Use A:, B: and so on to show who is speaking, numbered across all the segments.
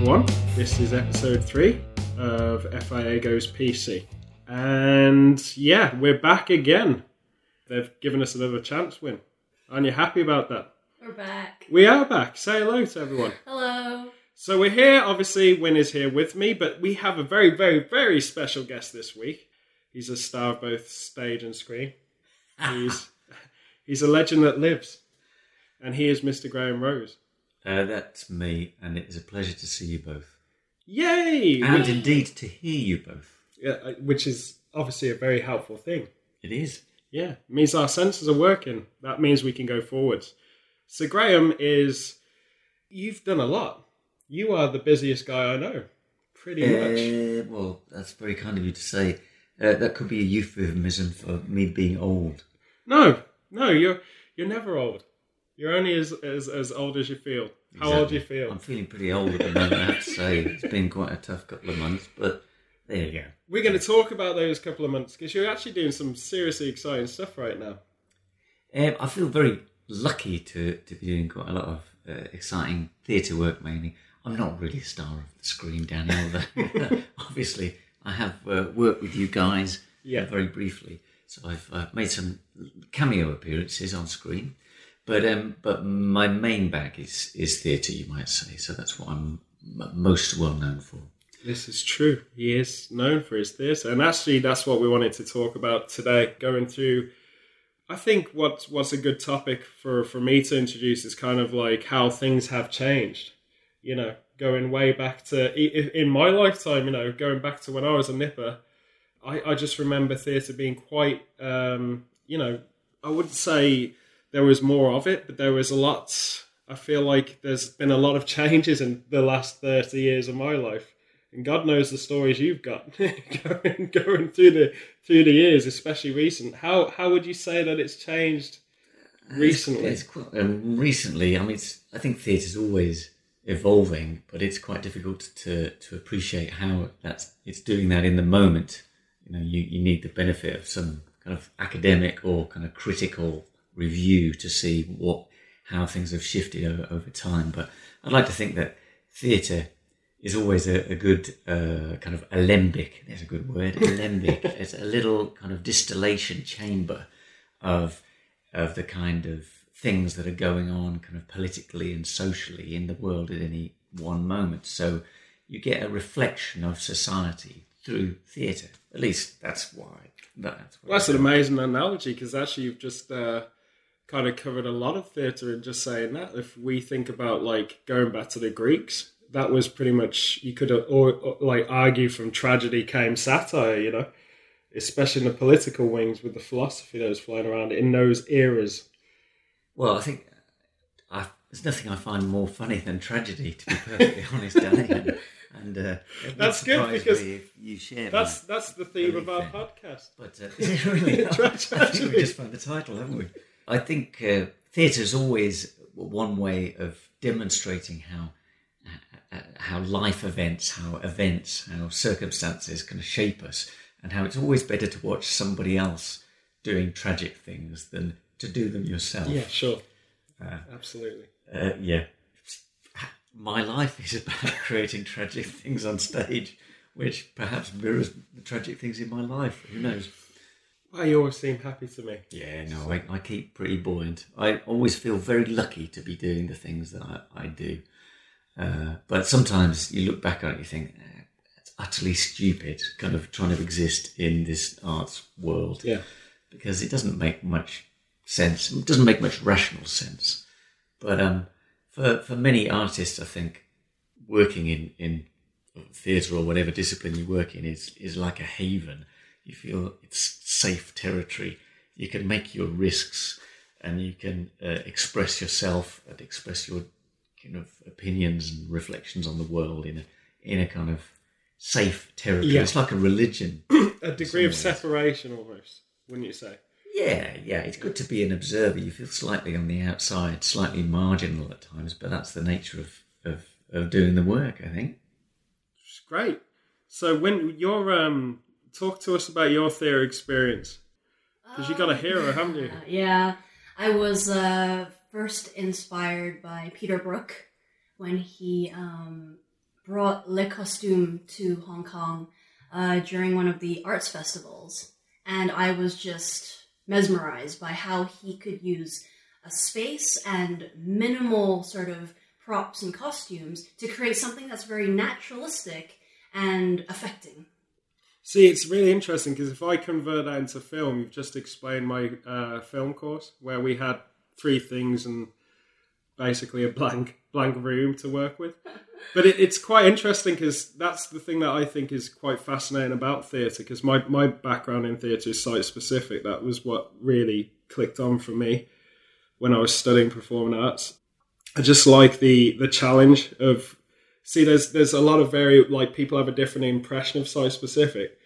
A: everyone. This is episode three of FIA Goes PC. And yeah, we're back again. They've given us another chance win. Aren't you happy about that?
B: We're back.
A: We are back. Say hello to everyone.
B: Hello.
A: So we're here. Obviously, Win is here with me, but we have a very, very, very special guest this week. He's a star of both stage and screen. He's he's a legend that lives, and he is Mr. Graeme Rose.
C: Uh, that's me, and it is a pleasure to see you both.
A: Yay!
C: And indeed to hear you both.
A: Yeah, which is obviously a very helpful thing.
C: It is.
A: Yeah, it means our senses are working. That means we can go forwards. So Graham is you've done a lot. You are the busiest guy I know. Pretty much.
C: Uh, well, that's very kind of you to say. Uh, that could be a euphemism for me being old.
A: No, no, you're you're never old. You're only as as, as old as you feel. How old do you feel?
C: I'm feeling pretty old at the moment, I have to say. It's been quite a tough couple of months, but there you go.
A: We're going to talk about those couple of months because you're actually doing some seriously exciting stuff right now.
C: Um, I feel very lucky to, to be doing quite a lot of uh, exciting theatre work mainly. I'm not really a star of the screen, Daniel. but Obviously, I have uh, worked with you guys
A: Yeah.
C: uh, very briefly. So I've uh, made some cameo appearances on screen. But um, but my main bag is, is theatre, you might say. So that's what I'm most well known for.
A: This is true. He is known for his theatre, and actually, that's what we wanted to talk about today. Going through, I think what what's a good topic for for me to introduce is kind of like how things have changed. You know, going way back to in my lifetime. You know, going back to when I was a nipper, I I just remember theatre being quite. Um, you know, I wouldn't say there was more of it, but there was a lot. I feel like there's been a lot of changes in the last thirty years of my life and God knows the stories you've got going going through the through the years, especially recent. How how would you say that it's changed recently?
C: It's, it's quite, um, recently, I mean, it's, I think theatre's always evolving, but it's quite difficult to to appreciate how that's it's doing that in the moment. You know, you, you need the benefit of some kind of academic or kind of critical review to see what how things have shifted over, over time. But I'd like to think that theatre is always a, a good uh, kind of alembic. There's a good word, alembic. it's a little kind of distillation chamber of of the kind of things that are going on kind of politically and socially in the world at any one moment. So you get a reflection of society through theatre. At least that's why. That's,
A: Well, that's an amazing analogy because actually you've just uh, kind of covered a lot of theatre in just saying that. If we think about like going back to the Greeks, that was pretty much you could uh, or, or, like argue from tragedy came satire. You know, especially in the political wings with the philosophy that was flying around in those eras.
C: Well, I think I, there's nothing I find more funny than tragedy, to be perfectly honest, Danny. And, and uh,
A: That's good because
C: you share
A: That's that's the theme of our podcast.
C: But uh, really? I think
A: Tragedy.
C: we just found the title, haven't we? I think uh, theatre is always one way of demonstrating how uh, uh, how life events, how events, how circumstances can shape us, and how it's always better to watch somebody else doing tragic things than to do them yourself.
A: Yeah, sure,
C: Uh,
A: absolutely.
C: uh, yeah. My life is about creating tragic things on stage, which perhaps mirrors the tragic things in my life. Who knows?
A: Well, you always seem happy to me.
C: Yeah, no, I, I keep pretty buoyant. I always feel very lucky to be doing the things that I, I do. Uh, but sometimes you look back on it and you think, eh, it's utterly stupid kind of trying to exist in this arts world
A: Yeah,
C: because it doesn't make much sense. It doesn't make much rational sense. But um, for, for many artists, I think working in, in theatre or whatever discipline you work in is, is like a haven. You feel it's safe territory. You can make your risks and you can uh, express yourself and express your kind of opinions and reflections on the world in a, in a kind of safe territory.
A: Yeah.
C: It's like a religion.
A: a degree of separation almost, wouldn't you say?
C: Yeah, yeah, it's good to be an observer. You feel slightly on the outside, slightly marginal at times, but that's the nature of, of, of doing the work, I think.
A: It's great. So when you're um, talk to us about your theatre experience because you got a hero, haven't you?
B: Yeah, I was uh, first inspired by Peter Brook when he um, brought Le Costume to Hong Kong uh, during one of the arts festivals, and I was just mesmerized by how he could use a space and minimal sort of props and costumes to create something that's very naturalistic and affecting.
A: See, it's really interesting because if I convert that into film, you've just explained my uh, film course where we had three things and basically a blank blank room to work with. But it, it's quite interesting because that's the thing that I think is quite fascinating about theatre. Because my my background in theatre is site specific. That was what really clicked on for me when I was studying performing arts. I just like the the challenge of see. There's there's a lot of very like people have a different impression of site specific.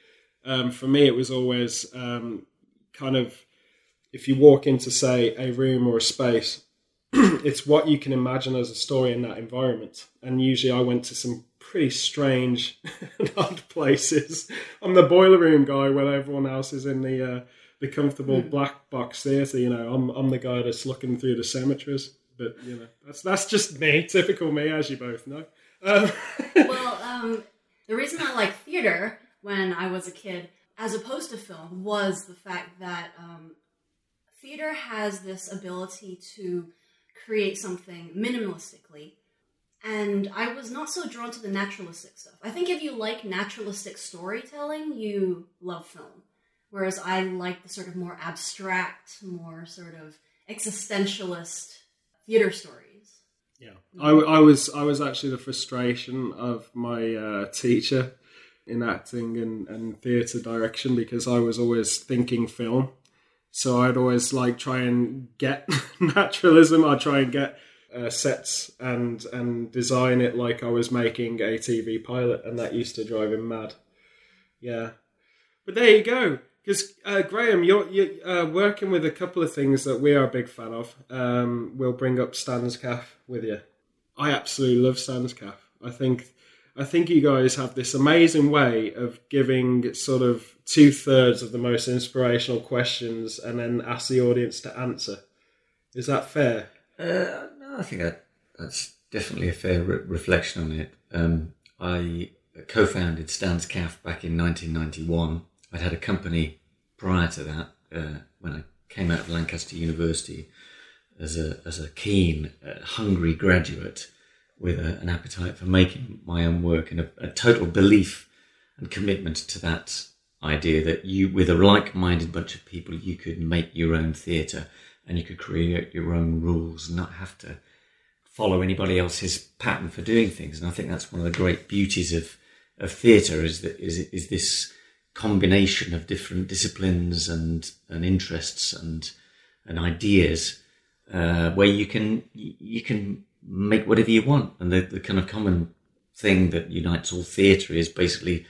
A: Um, for me, it was always um, kind of if you walk into say a room or a space it's what you can imagine as a story in that environment. And usually I went to some pretty strange and odd places. I'm the boiler room guy where everyone else is in the uh, the comfortable mm. black box theatre. You know, I'm I'm the guy that's looking through the cemeteries. But you know, that's that's just me, typical me, as you both know.
B: Um, well, um, the reason I like theatre when I was a kid, as opposed to film, was the fact that um, theatre has this ability to create something minimalistically. And I was not so drawn to the naturalistic stuff. I think if you like naturalistic storytelling, you love film. Whereas I like the sort of more abstract, more sort of existentialist theater stories.
A: Yeah, I, I was I was actually the frustration of my uh, teacher in acting and, and theatre direction because I was always thinking film so I'd always like try and get naturalism. I'd try and get uh, sets and and design it like I was making a TV pilot, and that used to drive him mad. Yeah, but there you go. Because uh, Graham, you're, you're uh, working with a couple of things that we are a big fan of. Um, we'll bring up Stan's Cafe with you. I absolutely love Stan's Cafe. I think I think you guys have this amazing way of giving sort of two thirds of the most inspirational questions and then ask the audience to answer. Is that fair?
C: Uh, I think that, that's definitely a fair re- reflection on it. Um, I co-founded Stan's Cafe back in 1991. I'd had a company prior to that uh, when I came out of Lancaster University as a as a keen, uh, hungry graduate with a, an appetite for making my own work and a, a total belief and commitment to that idea that you, with a like-minded bunch of people, you could make your own theatre and you could create your own rules and not have to follow anybody else's pattern for doing things. And I think that's one of the great beauties of of theatre is that is is this combination of different disciplines and and interests and and ideas uh, where you can you can make whatever you want. And the, the kind of common thing that unites all theatre is basically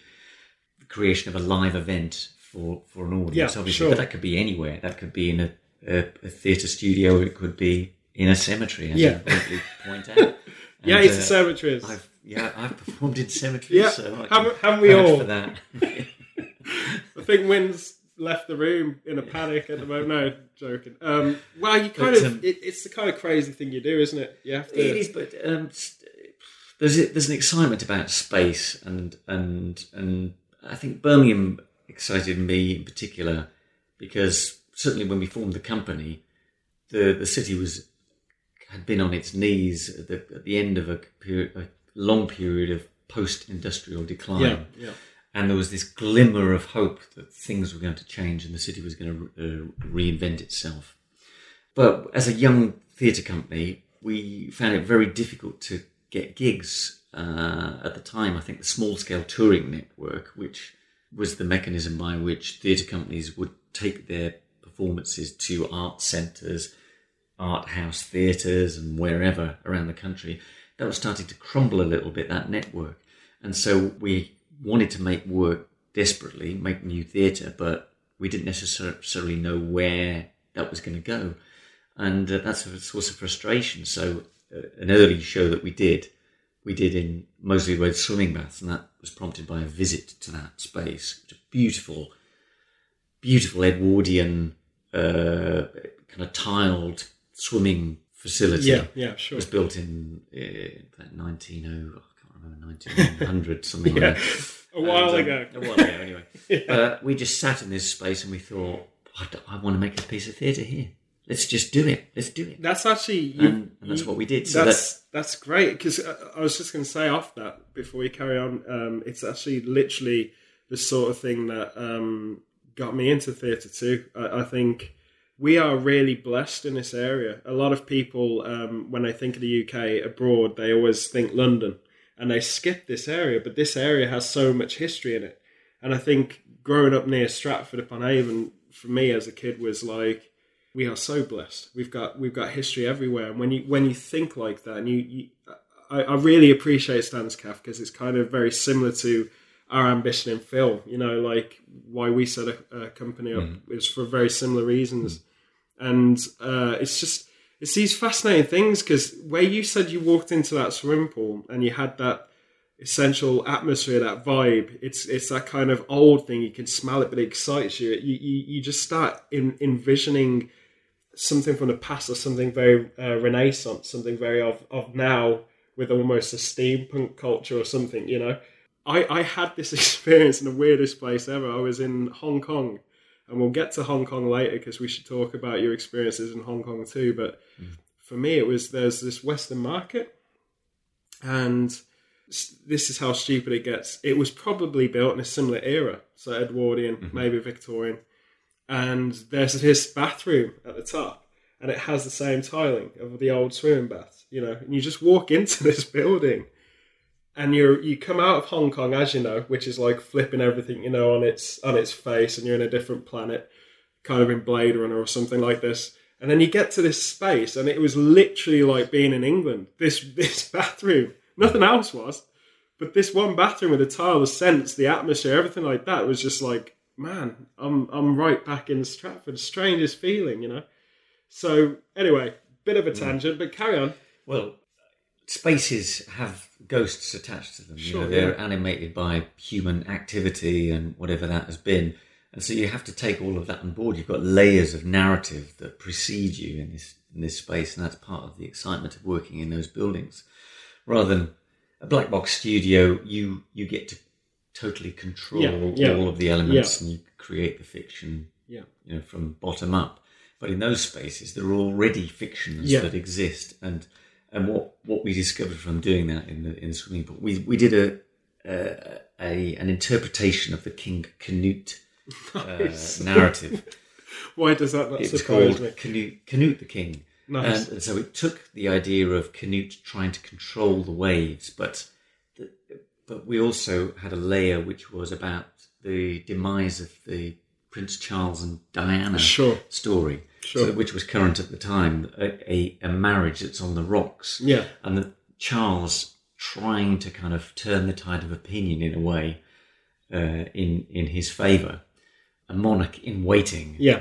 C: the creation of a live event for, for an audience,
A: yeah,
C: obviously.
A: Sure.
C: But that could be anywhere. That could be in a, a, a theatre studio. It could be in a cemetery, as
A: yeah.
C: you point out.
A: yeah, it's uh, cemeteries.
C: I've, yeah, I've performed in cemeteries.
A: yeah,
C: so
A: haven't, haven't we all?
C: For that.
A: I think Win's left the room in a panic at the moment. No, joking. Um, well, you kind but, of, um, it, it's the kind of crazy thing you do, isn't it? You have to.
C: It is, but um, there's there's an excitement about space, and and and I think Birmingham excited me in particular because certainly when we formed the company, the the city was had been on its knees at the, at the end of a, period, a long period of post-industrial decline.
A: Yeah, yeah
C: and there was this glimmer of hope that things were going to change and the city was going to uh, reinvent itself. But as a young theatre company, we found it very difficult to get gigs. Uh, at the time, I think the small scale touring network, which was the mechanism by which theatre companies would take their performances to art centres, art house theatres, and wherever around the country, that was starting to crumble a little bit, that network. And so we wanted to make work desperately, make new theatre, but we didn't necessarily know where that was going to go. And uh, that's a source of frustration. So, uh, an early show that we did, we did in Moseley Road Swimming Baths, and that was prompted by a visit to that space. It's a beautiful, beautiful Edwardian, uh, kind of tiled swimming facility.
A: Yeah, yeah, sure.
C: It was built in uh, 1900, can't remember, 1900, something
A: Yeah.
C: like that.
A: A while
C: And, um,
A: ago.
C: A while ago, anyway. uh, we just sat in this space and we thought, I want to make a piece of theatre here. Let's just do it. Let's do it.
A: That's actually you,
C: And, and that's
A: you-
C: what we did. So
A: that's that's great because I was just going to say off that before we carry on. Um, it's actually literally the sort of thing that um, got me into theatre too. I, I think we are really blessed in this area. A lot of people, um, when they think of the UK abroad, they always think London and they skip this area. But this area has so much history in it, and I think growing up near Stratford upon Avon for me as a kid was like we are so blessed. We've got we've got history everywhere, and when you when you think like that, and you, you I, I really appreciate Stan's Cafe because it's kind of very similar to our ambition in film. You know, like why we set a, a company up is for very similar reasons, and uh, it's just it's these fascinating things because where you said you walked into that swimming pool and you had that essential atmosphere, that vibe. It's it's that kind of old thing. You can smell it, but it excites you. You you, you just start in, envisioning something from the past or something very uh, renaissance, something very of, of now with almost a steampunk culture or something, you know. I, I had this experience in the weirdest place ever. I was in Hong Kong, and we'll get to Hong Kong later because we should talk about your experiences in Hong Kong too. But mm. for me, it was there's this Western market, and this is how stupid it gets. It was probably built in a similar era, so Edwardian, mm-hmm. maybe Victorian, and there's this bathroom at the top, and it has the same tiling of the old swimming bath, you know. And you just walk into this building, and you you come out of Hong Kong, as you know, which is like flipping everything, you know, on its on its face, and you're in a different planet, kind of in Blade Runner or something like this. And then you get to this space, and it was literally like being in England. This this bathroom, nothing else was, but this one bathroom with the tile, the scents, the atmosphere, everything like that was just like, man, I'm I'm right back in Stratford. Strangest feeling, you know. So anyway, bit of a hmm. tangent, but carry on.
C: Well, spaces have ghosts attached to them. you
A: Sure,
C: know, they're
A: yeah.
C: animated by human activity and whatever that has been. And so you have to take all of that on board. You've got layers of narrative that precede you in this in this space, and that's part of the excitement of working in those buildings. Rather than a black box studio, you you get to totally control
A: Yeah, yeah.
C: all of the elements, and you create the fiction
A: Yeah.
C: you know, from bottom up. But in those spaces, there are already fictions that exist, and and what what we discovered from doing that in the in the swimming pool, we we did a a, a an interpretation of the King Canute uh, narrative.
A: Why does that not
C: It was
A: surprise
C: called
A: me?
C: Canute, Canute the King.
A: Nice.
C: And, and so it took the idea of Canute trying to control the waves, but the, but we also had a layer which was about the demise of the Prince Charles and Diana
A: Sure.
C: story,
A: Sure.
C: so, which was current at the time, a, a, a marriage that's on the rocks,
A: Yeah.
C: and that Charles trying to kind of turn the tide of opinion in a way uh, in in his favour, a monarch in waiting,
A: Yeah.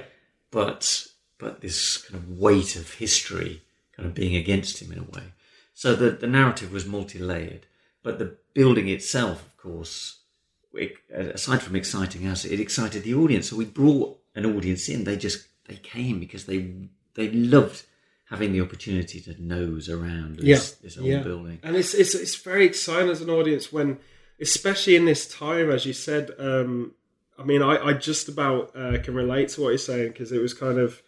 C: but but this kind of weight of history kind of being against him in a way. So the the narrative was multi layered, but the building itself, of course, it, aside from exciting us, it excited the audience. So we brought an audience in. They just they came because they they loved having the opportunity to nose around this,
A: Yeah,
C: this old
A: yeah.
C: building.
A: and it's it's it's very exciting as an audience when, especially in this time, as you said. Um, I mean, I, I just about uh, can relate to what you're saying because it was kind of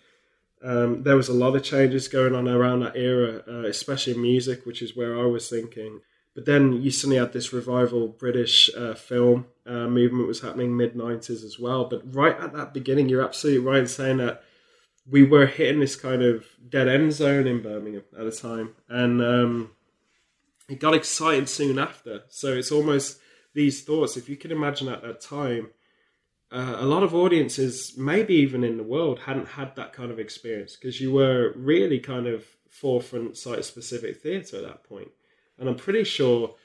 A: um, there was a lot of changes going on around that era, uh, especially in music, which is where I was thinking. But then you suddenly had this revival British uh, film uh, movement was happening mid '90s as well. But right at that beginning, you're absolutely right in saying that we were hitting this kind of dead end zone in Birmingham at the time, and um, it got exciting soon after. So it's almost these thoughts. If you can imagine at that time, uh, a lot of audiences, maybe even in the world, hadn't had that kind of experience because you were really kind of forefront site specific theatre at that point. And I'm pretty sure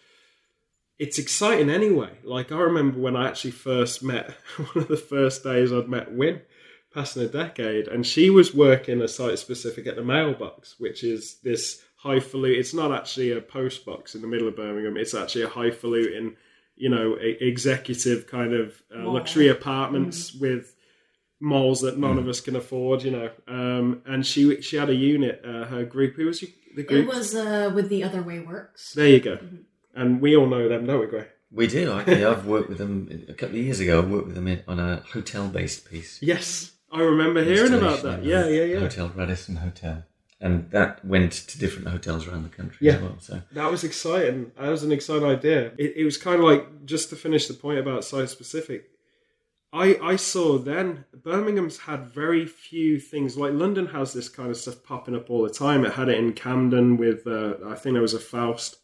A: it's exciting anyway. Like I remember when I actually first met one of the first days I'd met Win, passing a decade, and she was working a site specific at the mailbox, which is this highfalutin. It's not actually a post box in the middle of Birmingham. It's actually a highfalutin, you know, a, executive kind of uh, luxury apartments with malls that none of us can afford. You know, um, and she she had a unit. Uh, her group. Who was you, the group?
B: It was uh, with the Other Way Works.
A: There you go. and we all know them, don't we, Gray?
C: We do. I, yeah, I've worked with them a couple of years ago. I worked with them in, on a hotel-based piece.
A: Yes, I remember hearing about that. Yeah, yeah, yeah.
C: Hotel Radisson Hotel, and that went to different hotels around the country
A: Yeah.
C: as well. So
A: That was exciting. That was an exciting idea. It, it was kind of like just to finish the point about site specific. I I saw then Birmingham's had very few things like London has this kind of stuff popping up all the time. It had it in Camden with uh, I think there was a Faust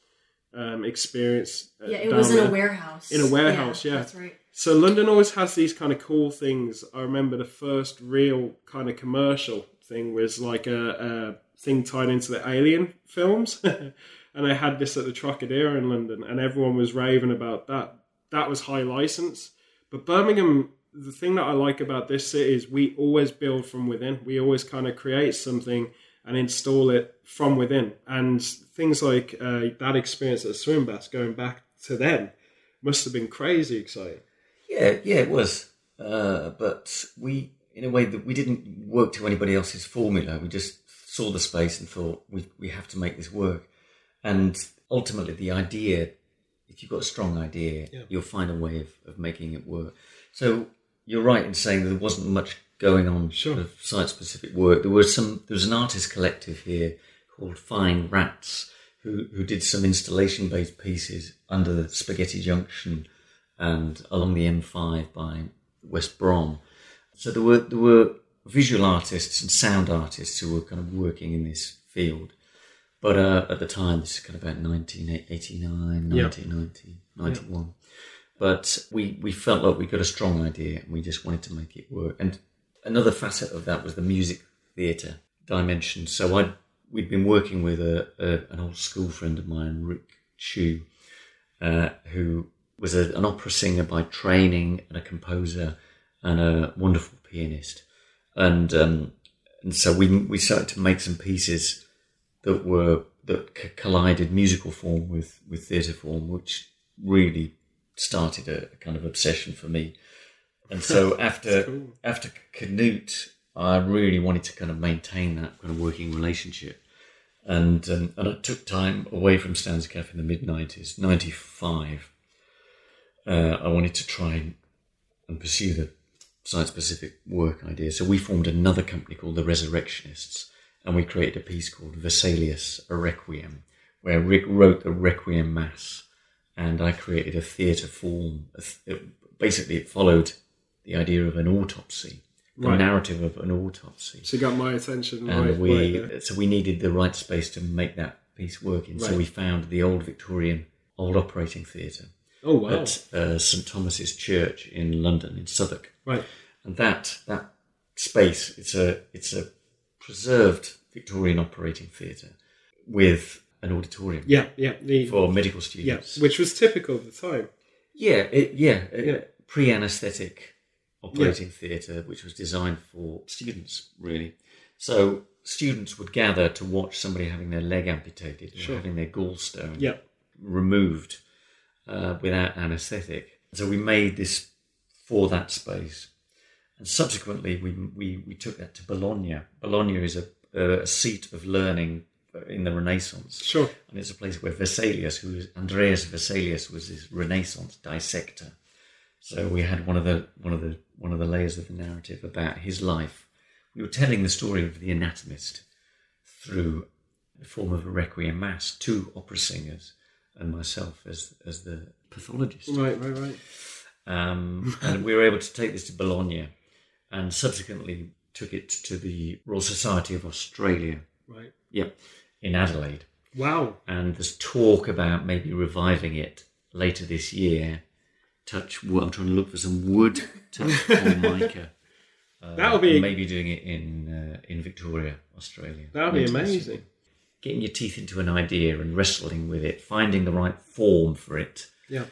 A: um, experience. uh,
B: Yeah, it was in a warehouse.
A: In a warehouse, yeah.
B: That's right.
A: So London always has these kind of cool things. I remember the first real kind of commercial thing was like a, a thing tied into the Alien films, and I had this at the Trocadero in London, and everyone was raving about that. That was high license, but Birmingham. The thing that I like about this city is we always build from within. We always kind of create something and install it from within. And things like uh, that experience at Swimbass, going back to then, must have been crazy exciting.
C: yeah, yeah, it was. Uh, but we, in a way, that we didn't work to anybody else's formula. We just saw the space and thought we we have to make this work. And ultimately, the idea, if you've got a strong idea,
A: Yeah.
C: you'll find a way of, of making it work. So you're right in saying that there wasn't much going on
A: Sure.
C: of site specific work. There was some. There was an artist collective here called Fine Rats who who did some installation based pieces under the Spaghetti Junction and along the M5 by West Brom. So there were there were visual artists and sound artists who were kind of working in this field. But uh, at the time, this is kind of about 1989,
A: Yeah.
C: 1990, 91. But we, we felt like we got a strong idea and we just wanted to make it work. And another facet of that was the music theatre dimension. So I'd, we'd been working with a, a, an old school friend of mine, Rick Chu, uh, who was a, an opera singer by training and a composer and a wonderful pianist. And um, and so we we started to make some pieces that were that c- collided musical form with with theatre form, which really started a, a kind of obsession for me. And so after
A: cool.
C: after Canute, I really wanted to kind of maintain that kind of working relationship. And um, and I took time away from Stan's Cafe in the mid nineties, ninety five. Uh, I wanted to try and, and pursue the site specific work idea. So we formed another company called the Resurrectionists, and we created a piece called Vesalius, a Requiem, where Rick wrote the Requiem Mass, and I created a theatre form. A th- it- basically, it followed the idea of an autopsy, the
A: Right.
C: narrative of an autopsy.
A: So you got my attention
C: And
A: right,
C: we,
A: right
C: so we needed the right space to make that piece work in. So we found the old Victorian, old operating theatre
A: Oh wow!
C: at uh, St Thomas's Church in London, in Southwark
A: Right.
C: and that that space it's a it's a preserved Victorian operating theatre with an auditorium
A: Yeah, yeah, the,
C: for medical
A: yeah,
C: students.
A: which was typical of the time.
C: Yeah, it, yeah,
A: Yeah.
C: pre operating theatre, which was designed for students really. So students would gather to watch somebody having their leg amputated
A: Sure.
C: having their gallstone
A: Yeah,
C: removed uh, without anaesthetic. So we made this for that space. And subsequently, we, we, we took that to Bologna. Bologna is a, a seat of learning in the Renaissance.
A: sure.
C: And it's a place where Vesalius, who is Andreas Vesalius, was this Renaissance dissector. So we had one of the one of the one of the layers of the narrative about his life. We were telling the story of the anatomist through the form of a requiem mass, two opera singers, and myself as as the pathologist.
A: Right, right, right.
C: Um, and we were able to take this to Bologna, and subsequently took it to the Royal Society of Australia.
A: Right.
C: Yep, in Adelaide
A: Wow.
C: and there's talk about maybe reviving it later this year. Touch wood. I'm trying to look for some wood to formica. Uh,
A: That'll be-
C: maybe doing it in uh, in Victoria, Australia.
A: That'd be amazing.
C: Getting your teeth into an idea and wrestling with it, finding the right form for it
A: Yeah.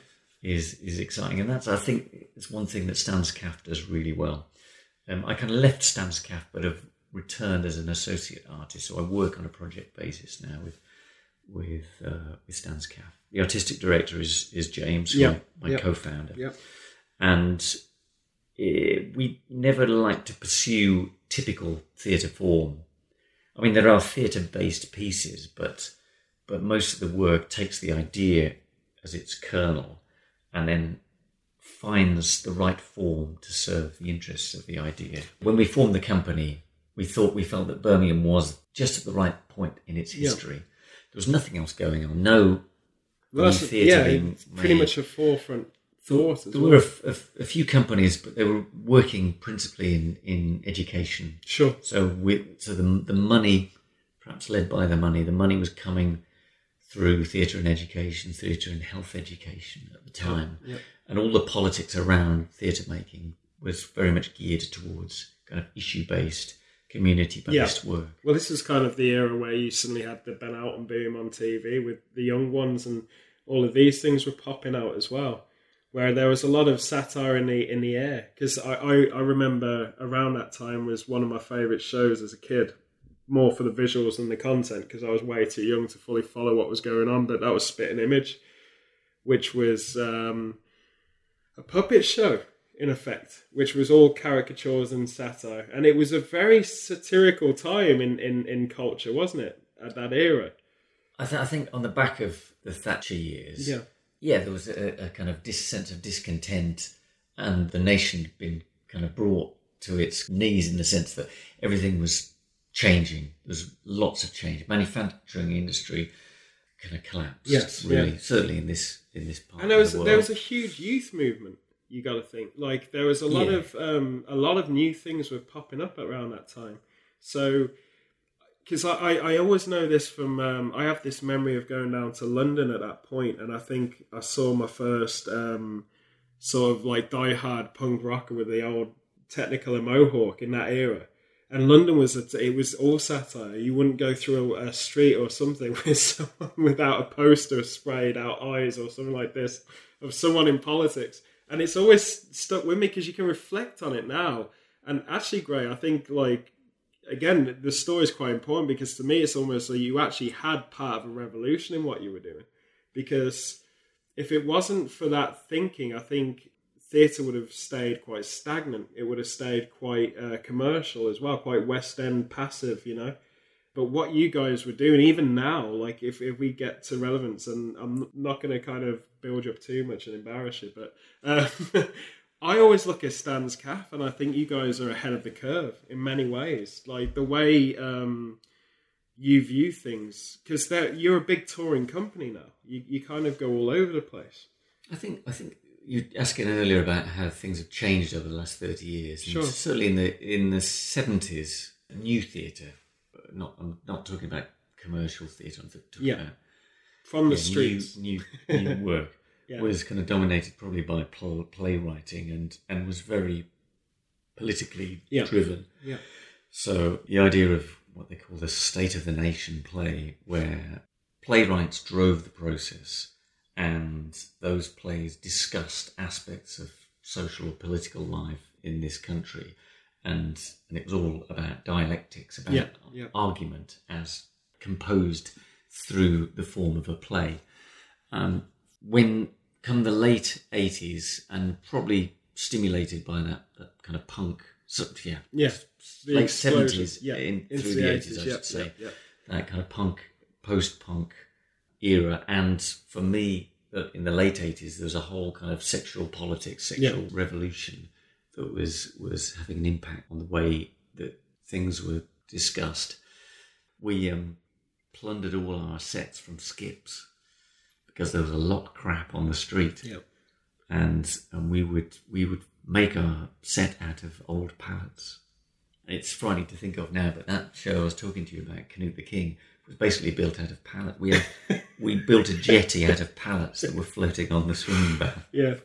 C: is is exciting, and that's I think it's one thing that Stan's Cafe does really well. Um, I kind of left Stan's Cafe, but have returned as an associate artist, so I work on a project basis now with with uh, with Stan's Cafe. The artistic director is is James, who
A: Yeah,
C: my
A: yeah.
C: co-founder,
A: Yeah.
C: and eh, we never like to pursue typical theatre form. I mean, there are theatre based pieces, but but most of the work takes the idea as its kernel, and then finds the right form to serve the interests of the idea. When we formed the company, we thought we felt that Birmingham was just at the right point in its
A: Yeah.
C: history. There was nothing else going on. No
A: Well, that's,
C: theatre
A: yeah,
C: being
A: pretty
C: made.
A: much a forefront thought
C: There
A: well.
C: were a, f- a f- a few companies, but they were working principally in, in education.
A: Sure.
C: So we, so the the money, perhaps led by the money, the money was coming through theatre and education, theatre and health education at the time,
A: yeah.
C: and all the politics around theatre making was very much geared towards kind of issue based, community based work.
A: Well, this is kind of the era where you suddenly had the Ben Elton boom on TV with the young ones, and all of these things were popping out as well. Where there was a lot of satire in the in the air, because I, I I remember around that time was one of my favourite shows as a kid, more for the visuals than the content, because I was way too young to fully follow what was going on. But that was Spitting Image, which was um, a puppet show in effect, which was all caricatures and satire. And it was a very satirical time in, in, in culture, wasn't it, at that era?
C: I, th- I think on the back of the Thatcher years,
A: Yeah.
C: yeah, there was a, a kind of dis- sense of discontent, and the nation had been kind of brought to its knees in the sense that everything was changing. There's lots of change. Manufacturing industry kind of collapsed.
A: Yes,
C: really,
A: yeah.
C: certainly in this in this part
A: And there
C: of
A: was
C: the world.
A: there was a huge youth movement. You got to think like there was a lot
C: Yeah.
A: of um, a lot of new things were popping up around that time. So because I, I, I always know this from um, I have this memory of going down to London at that point, and I think I saw my first um, sort of like die-hard punk rocker with the old Technicolor mohawk in that era. And London was a, it was all satire. You wouldn't go through a, a street or something with someone without a poster sprayed out eyes or something like this of someone in politics. And it's always stuck with me because you can reflect on it now. And actually, Gray, I think like again, the story is quite important because to me, it's almost like you actually had part of a revolution in what you were doing. Because if it wasn't for that thinking, I think theatre would have stayed quite stagnant. It would have stayed quite uh, commercial as well, quite West End passive, you know. But what you guys were doing, even now, like if, if we get to relevance, and I'm not going to kind of build you up too much and embarrass you, but uh, I always look at Stan's Cafe, and I think you guys are ahead of the curve in many ways. Like the way um, you view things, because you're a big touring company now. You you kind of go all over the place.
C: I think I think you were asking earlier about how things have changed over the last thirty years. And
A: Sure.
C: Certainly in the in the seventies, new theatre. Not I'm not talking about commercial theatre. I'm talking
A: Yeah.
C: about
A: From the
C: yeah,
A: streets.
C: new new, new work.
A: Yeah.
C: Was kind of dominated probably by pl- playwriting and and was very politically
A: Yeah.
C: driven.
A: Yeah.
C: So the idea of what they call the state of the nation play, where playwrights drove the process and those plays discussed aspects of social or political life in this country. And, and it was all about dialectics, about
A: Yeah, yeah.
C: argument as composed through the form of a play. Um, when come the late 80s and probably stimulated by that, that kind of punk, so, yeah,
A: Yeah.
C: Late. 70s
A: yeah.
C: in, through
A: the
C: the
A: 80s,
C: 80s, I
A: yeah,
C: should say.
A: yeah.
C: That kind of punk, post punk era. And for me, uh, in the late 80s, there was a whole kind of sexual politics, sexual revolution that was, was having an impact on the way that things were discussed. We um, plundered all our sets from skips because there was a lot of crap on the street
A: Yeah.
C: and and we would we would make our set out of old pallets. It's frightening to think of now, but that show I was talking to you about, Canute the King, was basically built out of pallet. We had, we built a jetty out of pallets that were floating on the swimming bath.
A: Yeah.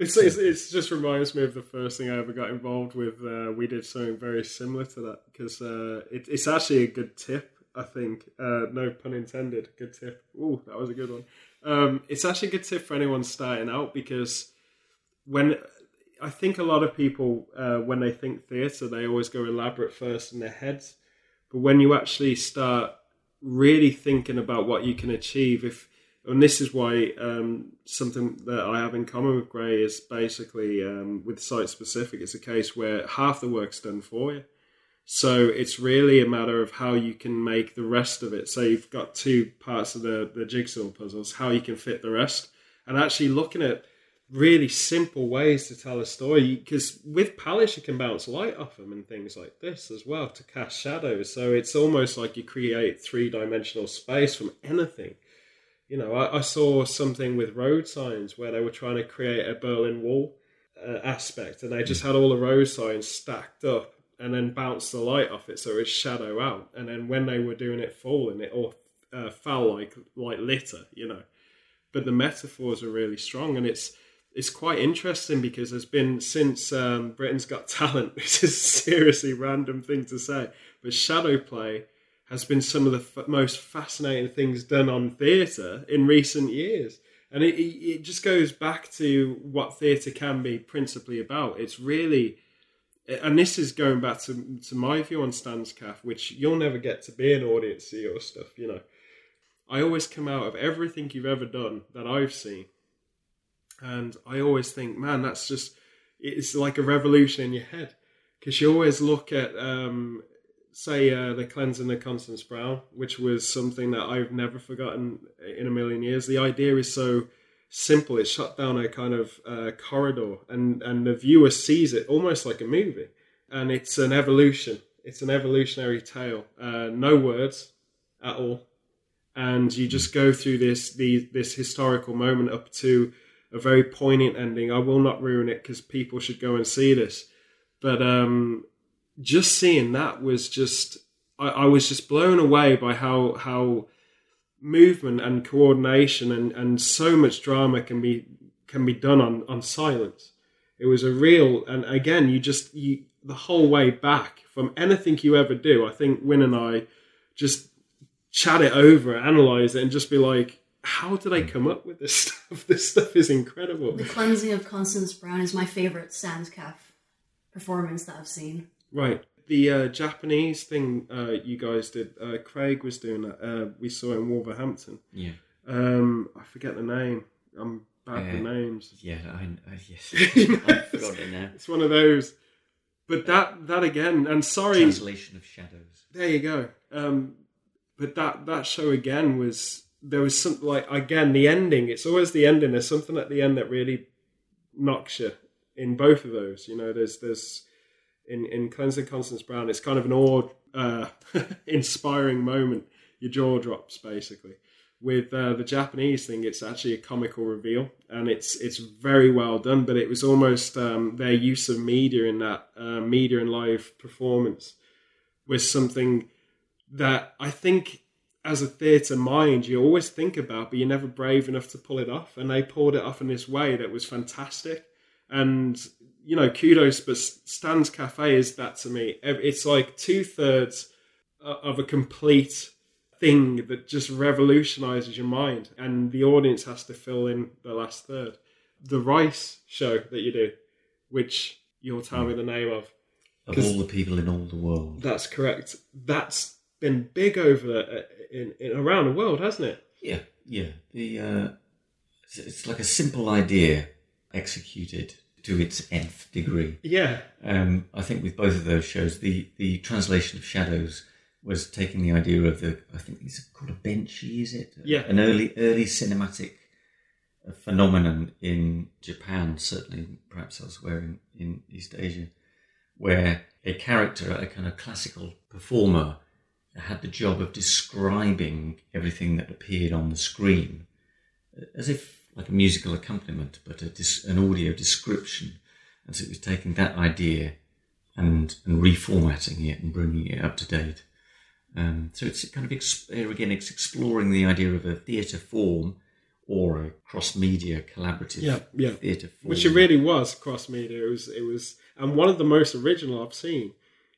A: It's, it's, it's just reminds me of the first thing I ever got involved with. Uh, we did something very similar to that because uh, it, it's actually a good tip, I think. Uh, no pun intended. Good tip. Ooh, that was a good one. Um, it's actually a good tip for anyone starting out because when I think a lot of people, uh, when they think theatre, they always go elaborate first in their heads. But when you actually start really thinking about what you can achieve, if and this is why um, something that I have in common with Gray is basically um, with site specific. It's a case where half the work's done for you. So it's really a matter of how you can make the rest of it. So you've got two parts of the, the jigsaw puzzles, how you can fit the rest. and actually looking at really simple ways to tell a story. Because with palettes, you can bounce light off them and things like this as well to cast shadows. So it's almost like you create three dimensional space from anything. You know, I, I, saw something with road signs where they were trying to create a Berlin Wall uh, aspect, and they just had all the road signs stacked up and then bounce the light off it so it shadow out. And then when they were doing it falling, it all uh, fell like like litter, you know. But the metaphors are really strong, and it's it's quite interesting because there's been since um, Britain's Got Talent. This is a seriously random thing to say, but shadow play has been some of the f- most fascinating things done on theatre in recent years. And it, it just goes back to what theatre can be principally about. It's really, and this is going back to, to my view on Stan's Cafe, which you'll never get to be an audience see your stuff, you know. I always come out of everything you've ever done that I've seen and I always think, man, that's just it's like a revolution in your head because you always look at, um, say, uh, the cleansing of Constance Brown, which was something that I've never forgotten in a million years. The idea is so simple; it shut down a kind of uh, corridor, and and the viewer sees it almost like a movie, and it's an evolution. It's an evolutionary tale. Uh, no words at all, and you just go through this the, this historical moment up to a very poignant ending. I will not ruin it because people should go and see this. But um, just seeing that was just I, I, was just blown away by how how movement and coordination and, and so much drama can be can be done on, on silence. It was a real and again you just you the whole way back from anything you ever do. I think Win and I just chat it over, analyze it, and just be like, how did I come up with this stuff? This stuff is incredible.
B: The cleansing of Constance Brown is my favorite Stan's Cafe performance that I've seen.
A: Right. The uh, Japanese thing uh, you guys did, uh, Craig was doing that. Uh, we saw it in Wolverhampton.
C: Yeah.
A: Um, I forget the name. I'm bad with names.
C: Yeah, I, I yes, I forgot it now.
A: It's one of those. But that that again, and sorry,
C: translation of shadows.
A: There you go. Um, but that that show again was there was something like again the ending. It's always the ending. There's something at the end that really knocks you in both of those. You know, there's there's in in cleansing Constance Brown. It's kind of an awe uh, inspiring moment. Your jaw drops basically. With uh, the Japanese thing, it's actually a comical reveal, and it's it's very well done. But it was almost um, their use of media in that uh, media and live performance was something that I think as a theatre mind you always think about, but you're never brave enough to pull it off. And they pulled it off in this way that was fantastic. And you know, kudos. But Stan's Cafe is that to me. It's like two thirds of a complete thing that just revolutionizes your mind, and the audience has to fill in the last third. The Rice show that you do, which you'll tell me the name of.
C: Of all the people in all the world.
A: That's correct. That's been big over uh, in, in around the world, hasn't it?
C: Yeah, yeah. The uh, it's, it's like a simple idea executed to its nth degree.
A: Yeah.
C: Um, I think with both of those shows, the the translation of shadows was taking the idea of the I think it's called a benshi, is it?
A: Yeah.
C: An early early cinematic phenomenon in Japan, certainly perhaps elsewhere in, in East Asia, where a character, a kind of classical performer, had the job of describing everything that appeared on the screen, as if like a musical accompaniment, but dis- an audio description. And so it was taking that idea and and reformatting it and bringing it up to date. Um, so it's kind of ex- again it's exploring the idea of a theatre form or a cross media collaborative
A: yeah, yeah.
C: theatre form,
A: which it really was cross media. It was it was and one of the most original I've seen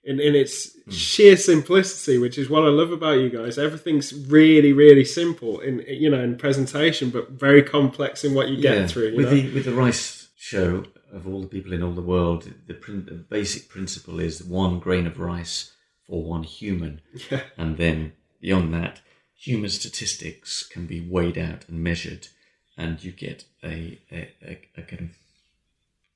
A: in, in its mm. sheer simplicity, which is what I love about you guys. Everything's really, really simple in you know in presentation, but very complex in what you get yeah. through. You
C: with
A: know?
C: the with the rice show of all the people in all the world, the, the basic principle is one grain of rice for one human,
A: yeah.
C: and then beyond that, human statistics can be weighed out and measured, and you get a, a, a, a kind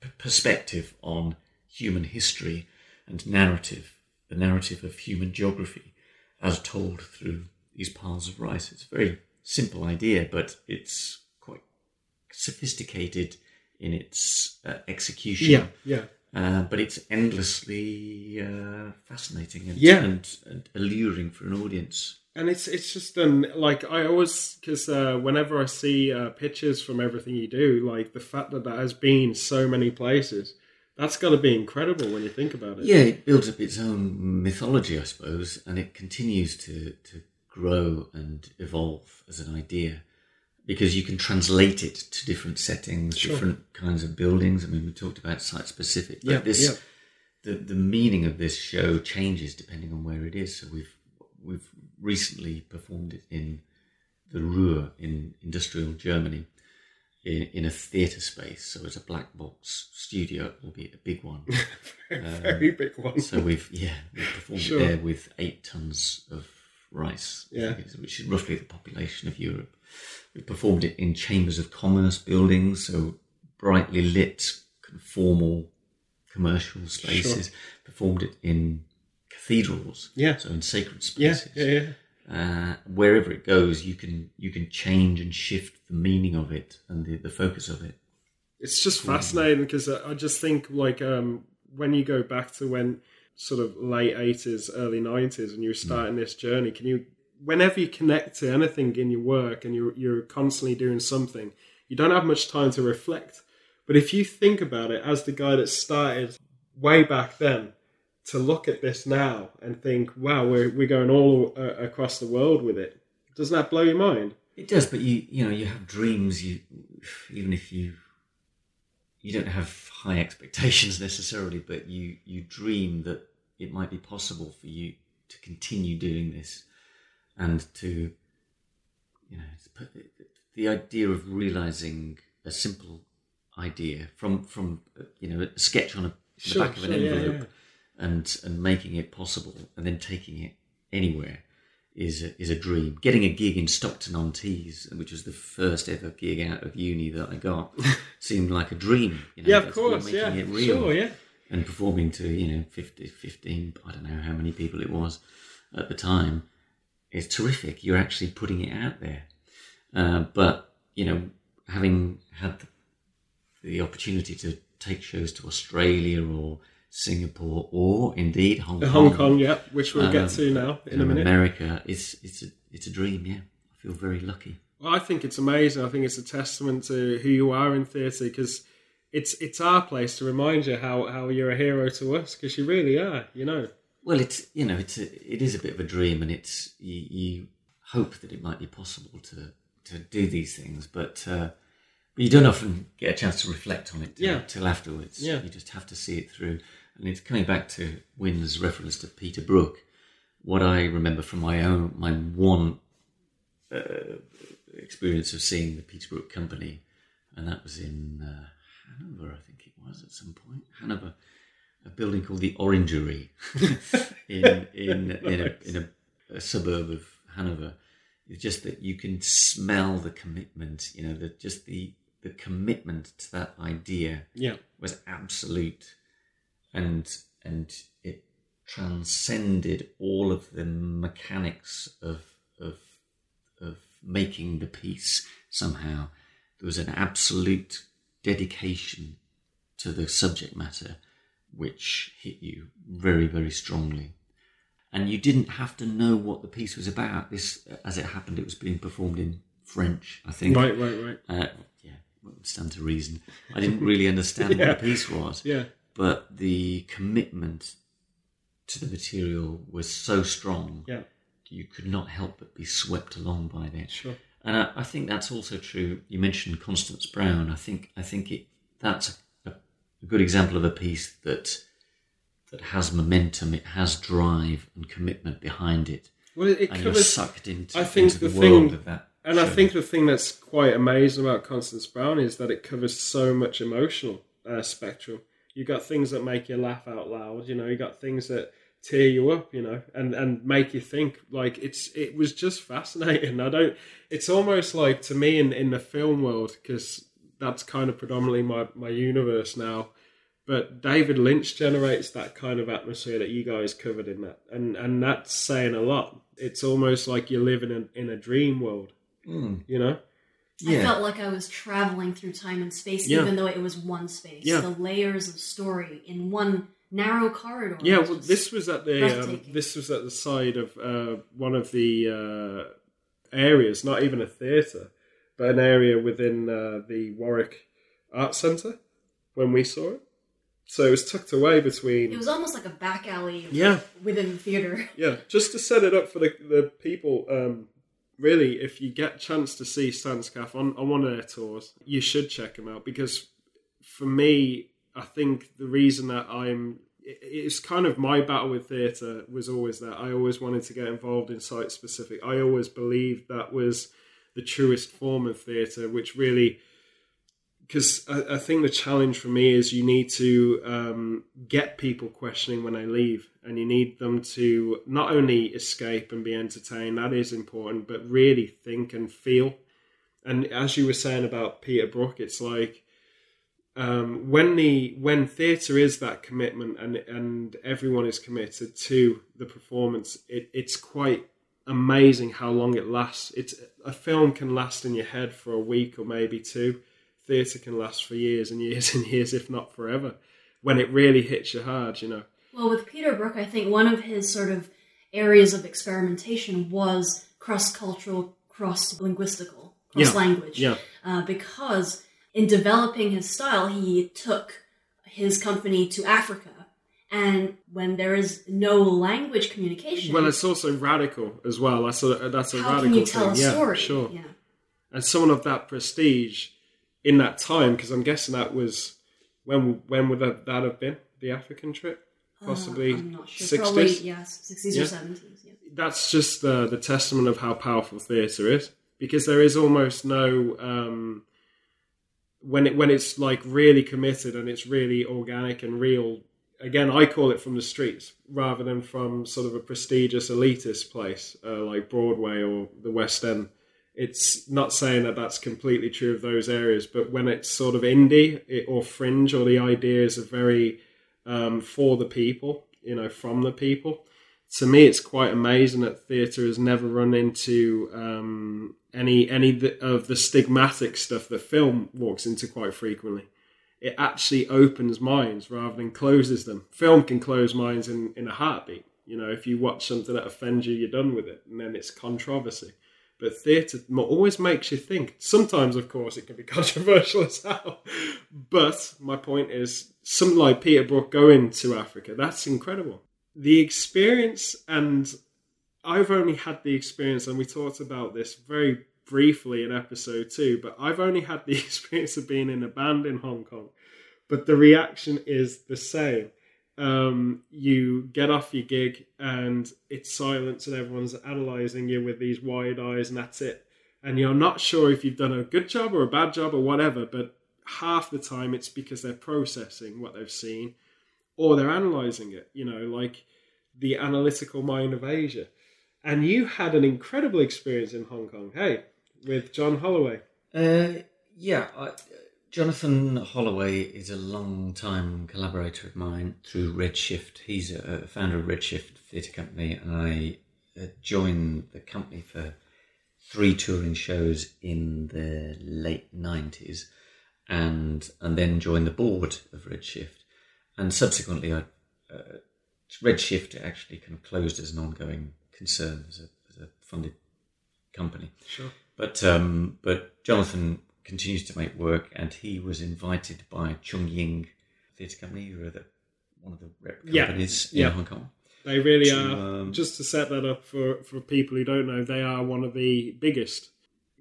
C: of perspective on human history and narrative, the narrative of human geography as told through these piles of rice. It's a very simple idea, but it's quite sophisticated in its uh, execution.
A: Yeah, yeah.
C: Uh, but it's endlessly uh, fascinating and,
A: Yeah.
C: and, and alluring for an audience.
A: and it's it's just done like I always because uh, whenever I see uh, pictures from everything you do, like the fact that that has been so many places, that's got to be incredible when you think about it.
C: Yeah, it builds up its own mythology, I suppose, and it continues to, to grow and evolve as an idea because you can translate it to different settings,
A: Sure.
C: different kinds of buildings. I mean, we talked about site specific, but
A: Yeah,
C: this
A: yeah.
C: the the meaning of this show changes depending on where it is. So we've we've recently performed it in the Ruhr in industrial Germany in, in a theatre space. So it's a black box studio, albeit a big one.
A: Very um, big one.
C: So we've yeah we performed
A: Sure.
C: there with eight tons of rice,
A: Yeah.
C: is, which is roughly the population of Europe. We've performed it in chambers of commerce buildings, so brightly lit, kind of formal commercial spaces. Performed it in cathedrals,
A: Yeah.
C: so in sacred
A: yeah,
C: spaces.
A: yeah, yeah.
C: Uh, wherever it goes, you can you can change and shift the meaning of it and the, the focus of it.
A: It's just fascinating because I I just think like um, when you go back to when sort of late eighties, early nineties, and you're starting this journey, can you, whenever you connect to anything in your work and you're you're constantly doing something, you don't have much time to reflect. But if you think about it, as the guy that started way back then, to look at this now and think, wow, we're we're going all uh, across the world with it. Doesn't that blow your mind?
C: It does, but you you know you have dreams. You even if you you don't have high expectations necessarily, but you you dream that it might be possible for you to continue doing this and to you know put- the idea of realizing a simple idea from from you know a sketch on a the
A: Sure,
C: back of an
A: sure, yeah,
C: envelope
A: yeah.
C: And and making it possible and then taking it anywhere is a, is a dream. Getting a gig in Stockton on Tees, which was the first ever gig out of uni that I got, seemed like a dream. You know,
A: Yeah, of course.
C: making
A: Yeah,
C: it real
A: sure. Yeah.
C: and performing to you know 50 15 i don't know how many people it was at the time is terrific you're actually putting it out there uh, but you know having had the, the opportunity to take shows to australia or singapore or indeed hong kong
A: Hong Kong, yeah, which we'll
C: Um,
A: get to now in a minute.
C: america it's it's a it's a dream yeah i feel very lucky
A: Well, I think it's amazing. I think it's a testament to who you are in theatre because it's it's our place to remind you how, how you're a hero to us because you really are. You know.
C: Well, it's you know, it's a, it is a bit of a dream, and it's you, you hope that it might be possible to to do these things, but uh, but you don't often get a chance to reflect on it till,
A: Yeah.
C: till afterwards.
A: Yeah.
C: you just have to see it through, and it's coming back to Win's reference to Peter Brook. What I remember from my own my one uh, experience of seeing the Peter Brook Company, and that was in uh, Hanover, I think it was at some point. Hanover, a building called the Orangery in in in, a, in a, a suburb of Hanover. It's just that you can smell the commitment. You know, the just the the commitment to that idea
A: Yeah.
C: was absolute, and and it transcended all of the mechanics of of of making the piece somehow. There was an absolute dedication to the subject matter which hit you very, very strongly. And you didn't have to know what the piece was about. This, as it happened, it was being performed in French, I think.
A: Right. Right. Right.
C: Uh, yeah, stand to reason. I didn't really understand
A: Yeah.
C: what the piece was,
A: Yeah.
C: But the commitment to the material was so strong
A: Yeah.
C: you could not help but be swept along by that.
A: Sure.
C: And I, I think that's also true. You mentioned Constance Brown. I think I think it that's a, a good example of a piece that that has momentum. It has drive and commitment behind it,
A: Well, it, it
C: and you're
A: covers.
C: sucked into,
A: I think
C: into the,
A: the
C: world
A: thing-
C: of that.
A: And I think the thing that's quite amazing about Constance Brown is that it covers so much emotional uh, spectrum. You got things that make you laugh out loud. You know, you got things that tear you up. You know, and and make you think. Like it's it was just fascinating. I don't. It's almost like to me in in the film world because that's kind of predominantly my my universe now. But David Lynch generates that kind of atmosphere that you guys covered in that, and and that's saying a lot. It's almost like you live in in a dream world
C: Mm.
A: you know
B: I felt like I was traveling through time and space,
A: Yeah.
B: even though it was one space.
A: Yeah.
B: The layers of story in one narrow corridor.
A: Yeah, well, this was at the um, this was at the side of uh, one of the uh, areas, not even a theatre, but an area within uh, the Warwick Art Centre when we saw it. So it was tucked away between.
B: It was almost like a back alley
A: Yeah.
B: within the theater.
A: Yeah, just to set it up for the, the people, um, really, if you get a chance to see Stan's Cafe on, on one of their tours, you should check them out because for me, I think the reason that I'm it's kind of my battle with theatre was always that I always wanted to get involved in site specific. I always believed that was the truest form of theatre, which really because I, I think the challenge for me is you need to um, get people questioning when they leave, and you need them to not only escape and be entertained, that is important, but really think and feel. And as you were saying about Peter Brook, it's like um, when the when theatre is that commitment and and everyone is committed to the performance, it, it's quite amazing how long it lasts. It's a film can last in your head for a week or maybe two. Theatre can last for years and years and years, if not forever. When it really hits you hard, you know.
B: Well, with Peter Brook, I think one of his sort of areas of experimentation was cross cultural, cross linguistical, cross language.
A: Yeah.
B: Uh, because in developing his style, he took his company to Africa. And when there is no language communication,
A: Well, it's also radical as well. That's a that's a
B: how
A: radical
B: can you tell
A: thing.
B: a story?
A: Yeah, sure.
B: Yeah.
A: And someone of that prestige in that time, because I'm guessing that was when when would that, that have been the African trip? Possibly
B: Uh, I'm not sure.
A: 60s.
B: Probably, yes, 60s
A: Yeah.
B: or 70s. Yeah.
A: that's just the the testament of how powerful theatre is because there is almost no um, when it when it's like really committed and it's really organic and real. Again, I call it from the streets rather than from sort of a prestigious elitist place uh, like Broadway or the West End. It's not saying that that's completely true of those areas, but when it's sort of indie or fringe, or the ideas are very um, for the people, you know, from the people to me, it's quite amazing that theatre has never run into um, any any of the stigmatic stuff that film walks into quite frequently. It actually opens minds rather than closes them. Film can close minds in, in a heartbeat. You know, if you watch something that offends you, you're done with it, and then it's controversy. But theatre always makes you think. Sometimes, of course, it can be controversial as hell. But my point is, something like Peter Brook going to Africa, that's incredible the experience and I've only had the experience and we talked about this very briefly in episode 2 but I've only had the experience of being in a band in Hong Kong but the reaction is the same um, you get off your gig and it's silence and everyone's analysing you with these wide eyes and that's it and you're not sure if you've done a good job or a bad job or whatever but half the time it's because they're processing what they've seen or they're analyzing it, you know, like the analytical mind of Asia. And you had an incredible experience in Hong Kong, hey, with John Holloway.
C: Uh, yeah, I, Jonathan Holloway is a long time collaborator of mine through Redshift. He's a founder of Redshift Theatre Company, and I uh, joined the company for three touring shows in the late 90s and and then joined the board of Redshift. And subsequently, I, uh, Redshift actually kind of closed as an ongoing concern as a, as a funded company.
A: Sure.
C: But um, but Jonathan continues to make work, and he was invited by Chung Ying Theatre Company, who are the, one of the rep companies
A: yeah.
C: in Hong Kong.
A: They really
C: To,
A: are.
C: um,
A: just to set that up for, for people who don't know, they are one of the biggest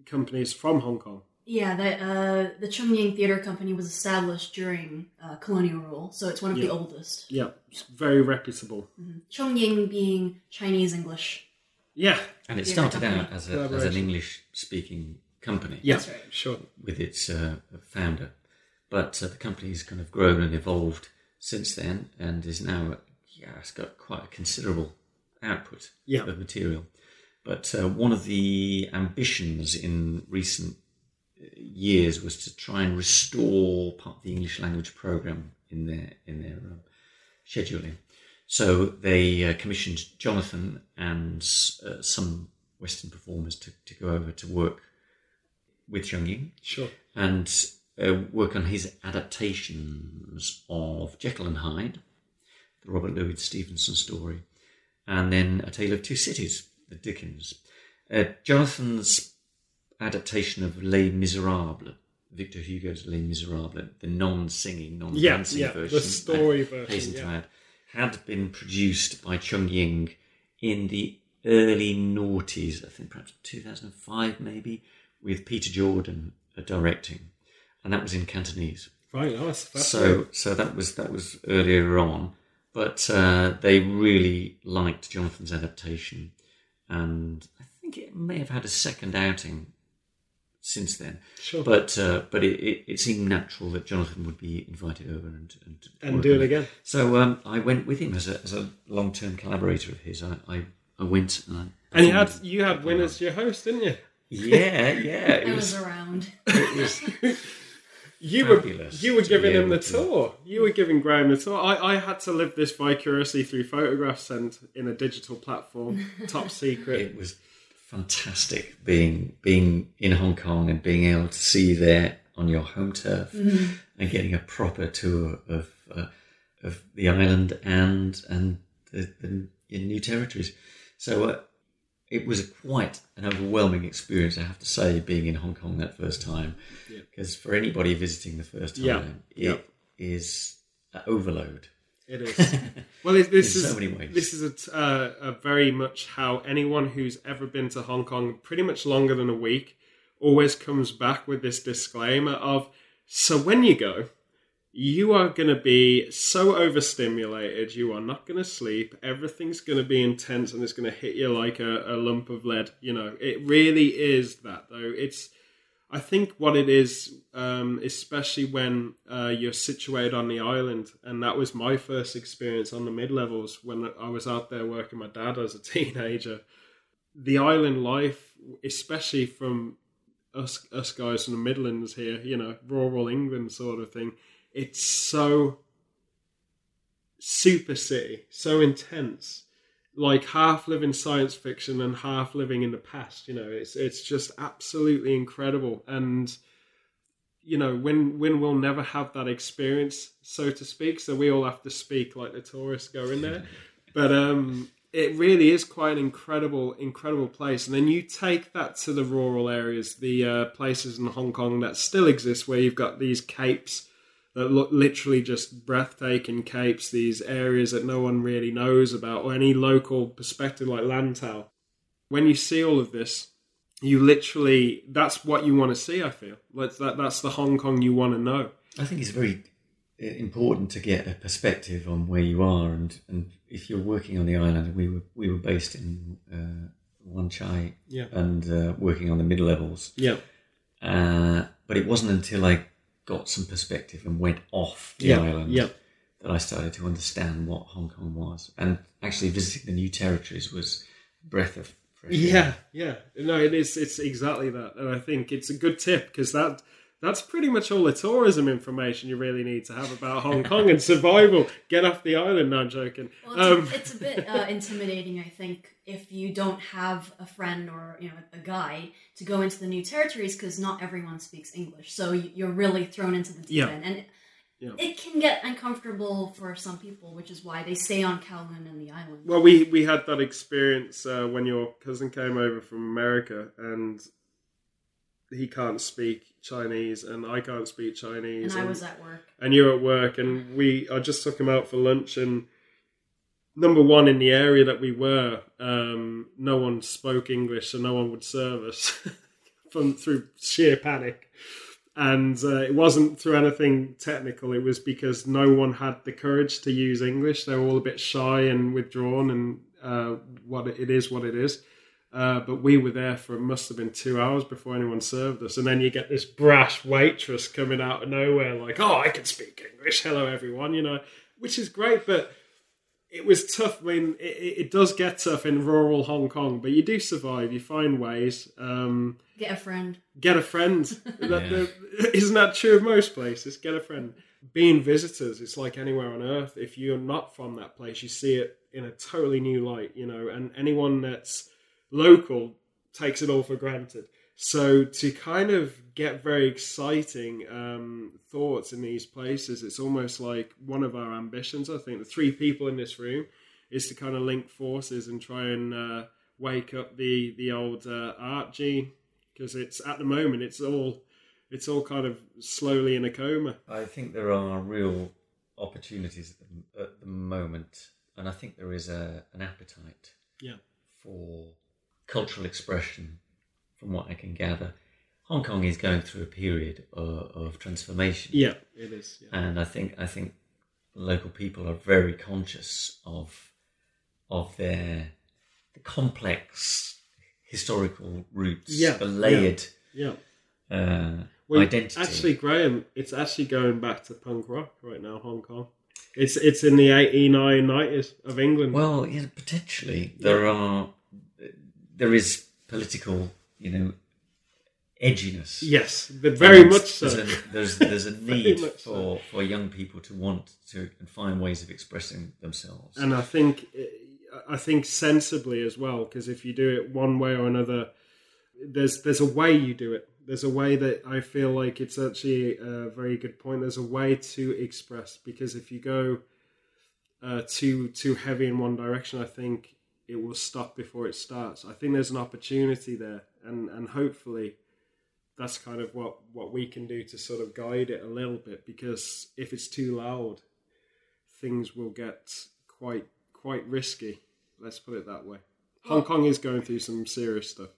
A: companies from Hong Kong.
B: Yeah, the, uh, the Chung Ying Theater Company was established during uh, colonial rule, so it's one of
A: Yeah.
B: the oldest.
A: Yeah, it's very reputable.
B: Chung Ying being Chinese English.
A: Yeah,
C: And it started
B: company.
C: out as, a, as an English speaking company
A: yeah,
B: That's right.
A: sure.
C: with its uh, founder. But uh, the has kind of grown and evolved since then and is now, yeah, it's got quite a considerable output
A: Yeah.
C: of material. But uh, one of the ambitions in recent uh, years was to try and restore part of the English language program in their in their um, scheduling. So they uh, commissioned Jonathan and uh, some Western performers to, to go over to work with Chung Ying
A: Sure.
C: and uh, work on his adaptations of Jekyll and Hyde, the Robert Louis Stevenson story, and then A Tale of Two Cities, the Dickens. Uh, Jonathan's adaptation of Les Miserables, Victor Hugo's Les Miserables, the non-singing, non-dancing
A: yeah,
C: version,
A: the story
C: I
A: version. Yeah.
C: add, had been produced by Chung Ying in the early noughties, I think perhaps 2005 maybe, with Peter Jordan uh, directing, and that was in Cantonese.
A: Right. Oh, that's
C: So, so that was that was earlier on, but uh, they really liked Jonathan's adaptation, and I think it may have had a second outing since then.
A: sure.
C: But uh, but it, it, it seemed natural that Jonathan would be invited over and and,
A: and do it again.
C: So um, I went with him as a as a long term collaborator of his. I, I, I went and I
A: And you had you had Win as your host, didn't you?
C: Yeah yeah it
B: I was
C: was
B: around.
C: it was
A: You
C: Fabulous
A: were you were giving
C: be
A: him the
C: to-
A: tour. You were giving Graeme the tour. I, I had to live this vicariously through photographs sent in a digital platform, top secret.
C: it was fantastic being being in Hong Kong and being able to see you there on your home turf and getting a proper tour of uh, of the island and and the, the in new territories. So uh, it was quite an overwhelming experience, I have to say, being in Hong Kong that first time.
A: Yeah.
C: Because for anybody visiting the first time,
A: Yeah.
C: it is an overload.
A: It is. Well, it, this
C: In
A: is
C: so many ways.
A: this is a, uh, a very much how anyone who's ever been to Hong Kong, pretty much longer than a week, always comes back with this disclaimer of, so when you go, you are going to be so overstimulated, you are not going to sleep, everything's going to be intense, and it's going to hit you like a, a lump of lead. You know, it really is that though. It's I think what it is, um, especially when uh, you're situated on the island, and that was my first experience on the mid levels when I was out there working my dad as a teenager. The island life, especially from us us guys from the Midlands here, you know, rural England sort of thing, it's so super city, so intense like half living science fiction and half living in the past. You know, it's it's just absolutely incredible. And you know, when when we'll never have that experience, so to speak. So we all have to speak like the tourists go in there. But um, it really is quite an incredible, incredible place. And then you take that to the rural areas, the uh, places in Hong Kong that still exist, where you've got these capes that look literally just breathtaking capes, these areas that no one really knows about, or any local perspective like Lantau. When you see all of this, you literally that's what you want to see. I feel like that that's the Hong Kong you want to know.
C: I think it's very uh, important to get a perspective on where you are, and, and if you're working on the island, we were we were based in uh, Wan Chai
A: Yeah.
C: and uh, working on the mid levels,
A: Yeah,
C: uh, but it wasn't until I got some perspective and went off the
A: yeah,
C: island
A: yeah.
C: that I started to understand what Hong Kong was, and actually visiting the new territories was a breath of fresh air.
A: Yeah, yeah. No, it is. It's exactly that, and I think it's a good tip because that that's pretty much all the tourism information you really need to have about Hong Kong and survival. Get off the island. No, I'm joking.
B: Well,
A: Um,
B: it's, a, it's a bit uh, intimidating, I think, if you don't have a friend or you know a guide to go into the new territories because not everyone speaks English. So you- you're really thrown into the deep
A: Yeah.
B: end, and it,
A: Yeah.
B: it can get uncomfortable for some people, which is why they stay on Kowloon and the island.
A: Well, we we had that experience uh, when your cousin came over from America, and he can't speak Chinese, and I can't speak Chinese,
B: and I was at work.
A: and you're at work, and we I just took him out for lunch, and number one in the area that we were, um, no one spoke English, so no one would serve us from through sheer panic. And uh, it wasn't through anything technical. It was because no one had the courage to use English. They were all a bit shy and withdrawn, and uh, what it it is, what it is. Uh, but we were there for it must have been two hours before anyone served us, and then you get this brash waitress coming out of nowhere, like, "Oh, I can speak English. Hello, everyone," you know, which is great. But it was tough. I mean, it, it it does get tough in rural Hong Kong, but you do survive. You find ways. Um,
B: Get a friend.
A: get a friend. That,
C: Yeah.
A: that- isn't that true of most places? Get a friend. Being visitors, it's like anywhere on earth. If you're not from that place, you see it in a totally new light, you know. And anyone that's local takes it all for granted. So to kind of get very exciting um, thoughts in these places, it's almost like one of our ambitions. I think the three people in this room is to kind of link forces and try and uh, wake up the the old uh, art gene because it's at the moment it's all it's all kind of slowly in a coma.
C: I think there are real opportunities at the, at the moment, and I think there is a, an appetite
A: Yeah.
C: for cultural expression, from what I can gather. Hong Kong is going through a period of, of transformation,
A: Yeah, it is. Yeah.
C: and I think I think local people are very conscious of of their the complex historical roots,
A: Yeah,
C: the layered
A: yeah.
C: uh,
A: Well,
C: identity.
A: Actually, Graeme, it's actually going back to punk rock right now, Hong Kong. It's it's in the 89, 90s of England.
C: Well, yeah, potentially there are there is political, you know, edginess.
A: yes, very much so.
C: There's a, there's, there's a need
A: much so.
C: for, for young people to want to and find ways of expressing themselves.
A: and I think I think sensibly as well because if you do it one way or another, there's there's a way you do it. There's a way that I feel like it's actually a very good point. There's a way to express because if you go uh, too too heavy in one direction, I think it will stop before it starts. I think there's an opportunity there, and and hopefully that's kind of what what we can do to sort of guide it a little bit because if it's too loud things will get quite quite risky let's put it that way hong kong is going through some serious stuff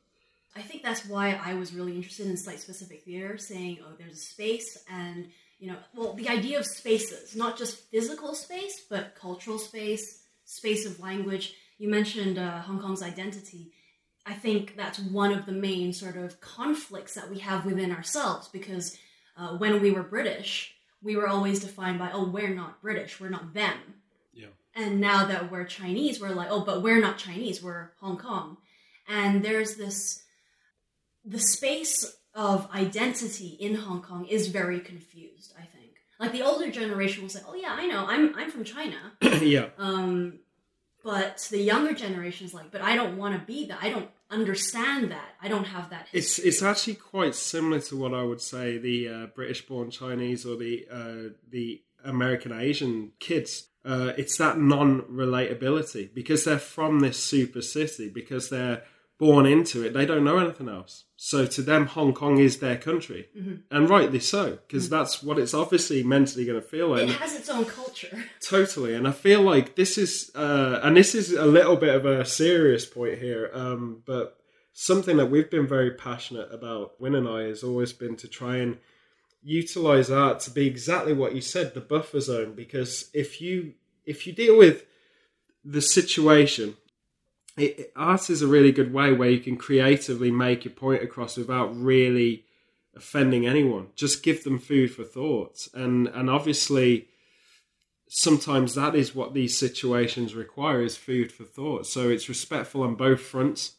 B: I think that's why I was really interested in site specific theater, saying, oh, there's a space and, you know, well, the idea of spaces, not just physical space, but cultural space, space of language. You mentioned uh, Hong Kong's identity. I think that's one of the main sort of conflicts that we have within ourselves because uh, when we were British, we were always defined by, oh, we're not British, we're not them.
A: yeah
B: And now that we're Chinese, we're like, oh, but we're not Chinese, we're Hong Kong. And there's this, the space of identity in Hong Kong is very confused, I think. Like the older generation will say, oh, yeah, I know, I'm, I'm from China.
A: yeah
B: Um, but the younger generation is like, but I don't want to be that. I don't understand that. I don't have that
A: it's it's actually quite similar to what i would say the uh, british born chinese or the uh, the american asian kids uh, it's that non-relatability because they're from this super city because they're born into it they don't know anything else so to them hong kong is their country and rightly so because that's what it's obviously mentally going to feel like
B: It has its own culture.
A: Totally, and I feel like this is, uh, and this is a little bit of a serious point here, um, but something that we've been very passionate about, Win and I, has always been to try and utilize art to be exactly what you said, the buffer zone. Because if you if you deal with the situation, it, it- art is a really good way where you can creatively make your point across without really offending anyone. Just give them food for thought, and and obviously sometimes that is what these situations require is food for thought. So it's respectful on both fronts,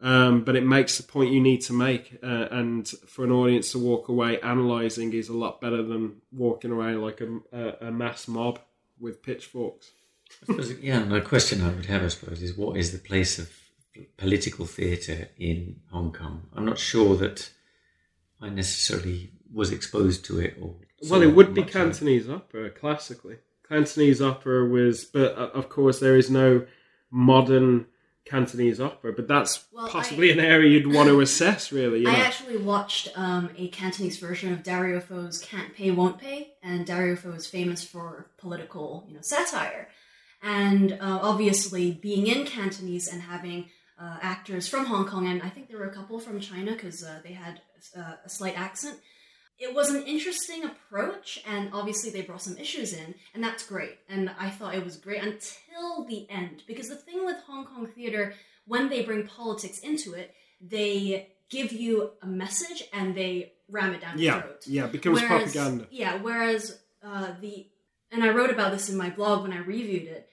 A: um, but it makes the point you need to make. Uh, and for an audience to walk away analysing is a lot better than walking away like a, a, a mass mob with pitchforks.
C: I suppose, yeah, and the question I would have, I suppose, is what is the place of political theatre in Hong Kong? I'm not sure that I necessarily was exposed to it or.
A: Well, it would be
C: much of it.
A: Cantonese opera classically. Cantonese opera was, but uh, of course there is no modern Cantonese opera. But that's
B: Well,
A: possibly
B: I-
A: an area you'd want to assess, really. You
B: I
A: know?
B: actually watched um, a Cantonese version of Dario Fo's Can't Pay, Won't Pay, and Dario Fo is famous for political, you know, satire. And uh, obviously, being in Cantonese and having uh, actors from Hong Kong, and I think there were a couple from China because uh, they had uh, a slight accent. It was an interesting approach, and obviously they brought some issues in, and that's great. And I thought it was great until the end, because the thing with Hong Kong theater, when they bring politics into it, they give you a message and they ram it down your
A: yeah,
B: throat.
A: yeah, it becomes
B: Whereas-
A: propaganda.
B: Yeah, whereas uh, the and I wrote about this in my blog when I reviewed it.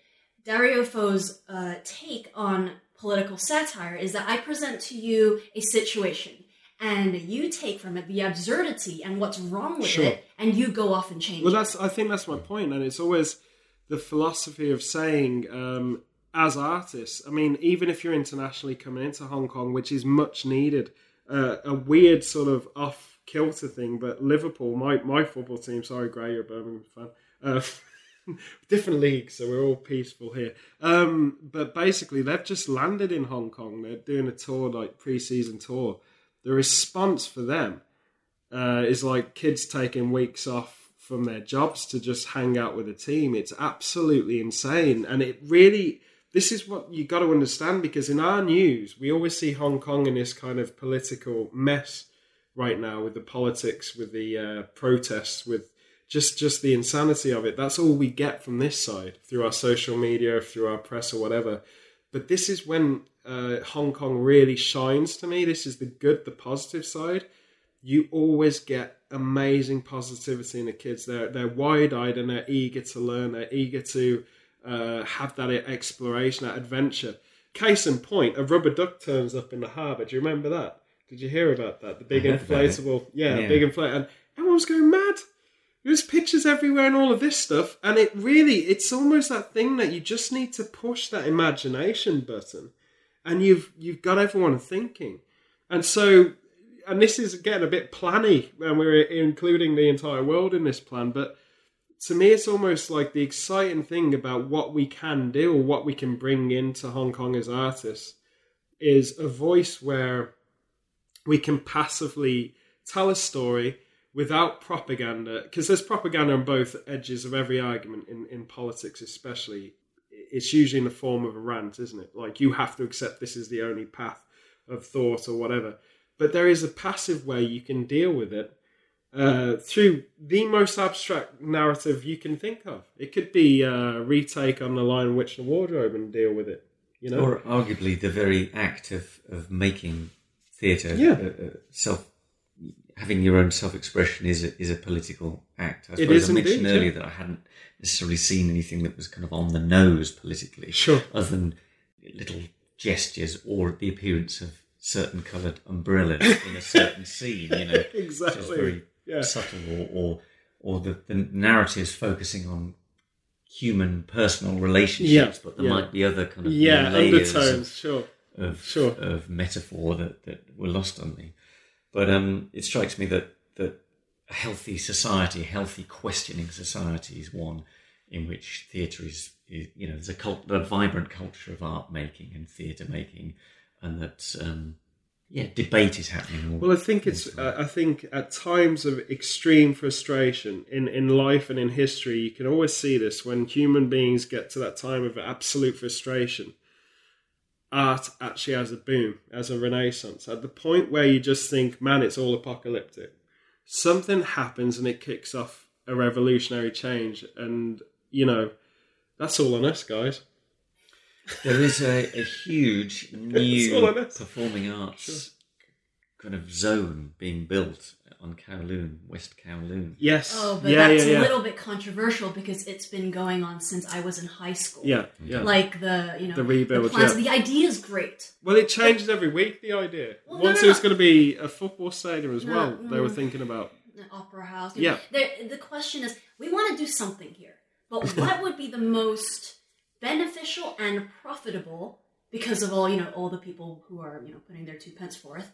B: Dario Fo's uh, take on political satire is that I present to you a situation and you take from it the absurdity and what's wrong with
A: Sure.
B: it, and you go off and change it.
A: Well,
B: it.
A: that's I think that's my point, and it's always the philosophy of saying, um, as artists, I mean, even if you're internationally coming into Hong Kong, which is much needed, uh, a weird sort of off kilter thing. But Liverpool, my my football team, sorry, Gray, you're a Birmingham fan. Uh, different leagues, so we're all peaceful here. Um, but basically, they've just landed in Hong Kong. They're doing a tour, like pre-season tour. The response for them uh, is like kids taking weeks off from their jobs to just hang out with a team. It's absolutely insane, and it really. This is what you got to understand because in our news, we always see Hong Kong in this kind of political mess right now with the politics, with the uh, protests, with just just the insanity of it. That's all we get from this side through our social media, through our press or whatever. But this is when uh, Hong Kong really shines to me. This is the good, the positive side. You always get amazing positivity in the kids. They're they're wide eyed and they're eager to learn. They're eager to uh, have that exploration, that adventure. Case in point, a rubber duck turns up in the harbour. Do you remember that? Did you hear about that? The big inflatable, yeah,
C: Yeah.
A: big inflatable, and everyone's going mad. There's pictures everywhere and all of this stuff, and it really, it's almost that thing that you just need to push that imagination button, and you've you've got everyone thinking, and so, and this is getting a bit planny when we're including the entire world in this plan, but to me, it's almost like the exciting thing about what we can do or what we can bring into Hong Kong as artists is a voice where we can passively tell a story without propaganda, because there's propaganda on both edges of every argument in, in politics, especially. It's usually in the form of a rant, isn't it? Like you have to accept this is the only path of thought or whatever. But there is a passive way you can deal with it uh, through the most abstract narrative you can think of. It could be a retake on the Lion, Witch, and the Wardrobe and deal with it. You know,
C: Or arguably the very act of, of making theatre
A: Yeah.
C: uh, uh, self having your own self expression is a, is a political act. I
A: It
C: suppose I mentioned
A: indeed,
C: earlier
A: yeah.
C: that I hadn't necessarily seen anything that was kind of on the nose politically,
A: Sure.
C: other than little gestures or the appearance of certain coloured umbrellas in a certain scene. You know,
A: Exactly.
C: very
A: Yeah.
C: subtle, or or, or the, the narratives focusing on human personal relationships,
A: Yeah,
C: but there might be other kind of
A: yeah,
C: layers
A: undertones. Sure.
C: of
A: Sure.
C: of metaphor that, that were lost on me. But um, it strikes me that that a healthy society, a healthy questioning society, is one in which theatre is, is you know there's a cult, a vibrant culture of art making and theatre making, and that um, yeah, debate is happening. all-
A: Well, I think it's. Uh, I think at times of extreme frustration in in life and in history, you can always see this when human beings get to that time of absolute frustration. Art actually has a boom, as a renaissance. At the point where you just think, "Man, it's all apocalyptic," something happens and it kicks off a revolutionary change, and you know, that's all on us, guys.
C: There is a, a huge new performing arts kind of zone being built on Kowloon, West Kowloon.
A: Yes.
B: Oh, but
A: yeah,
B: that's
A: yeah, yeah.
B: a little bit controversial because it's been going on since I was in high school.
A: yeah, yeah.
B: Like the you know
A: The rebuild,
B: plans-
A: yeah.
B: The idea is great.
A: Well, it changes every week. The idea.
B: Well,
A: Once
B: no,
A: it was
B: no.
A: going to be a football stadium as
B: No,
A: well. They were thinking about.
B: the opera house.
A: Yeah.
B: There, the question is, we want to do something here, but what would be the most beneficial and profitable because of all you know all the people who are you know putting their two pence forth,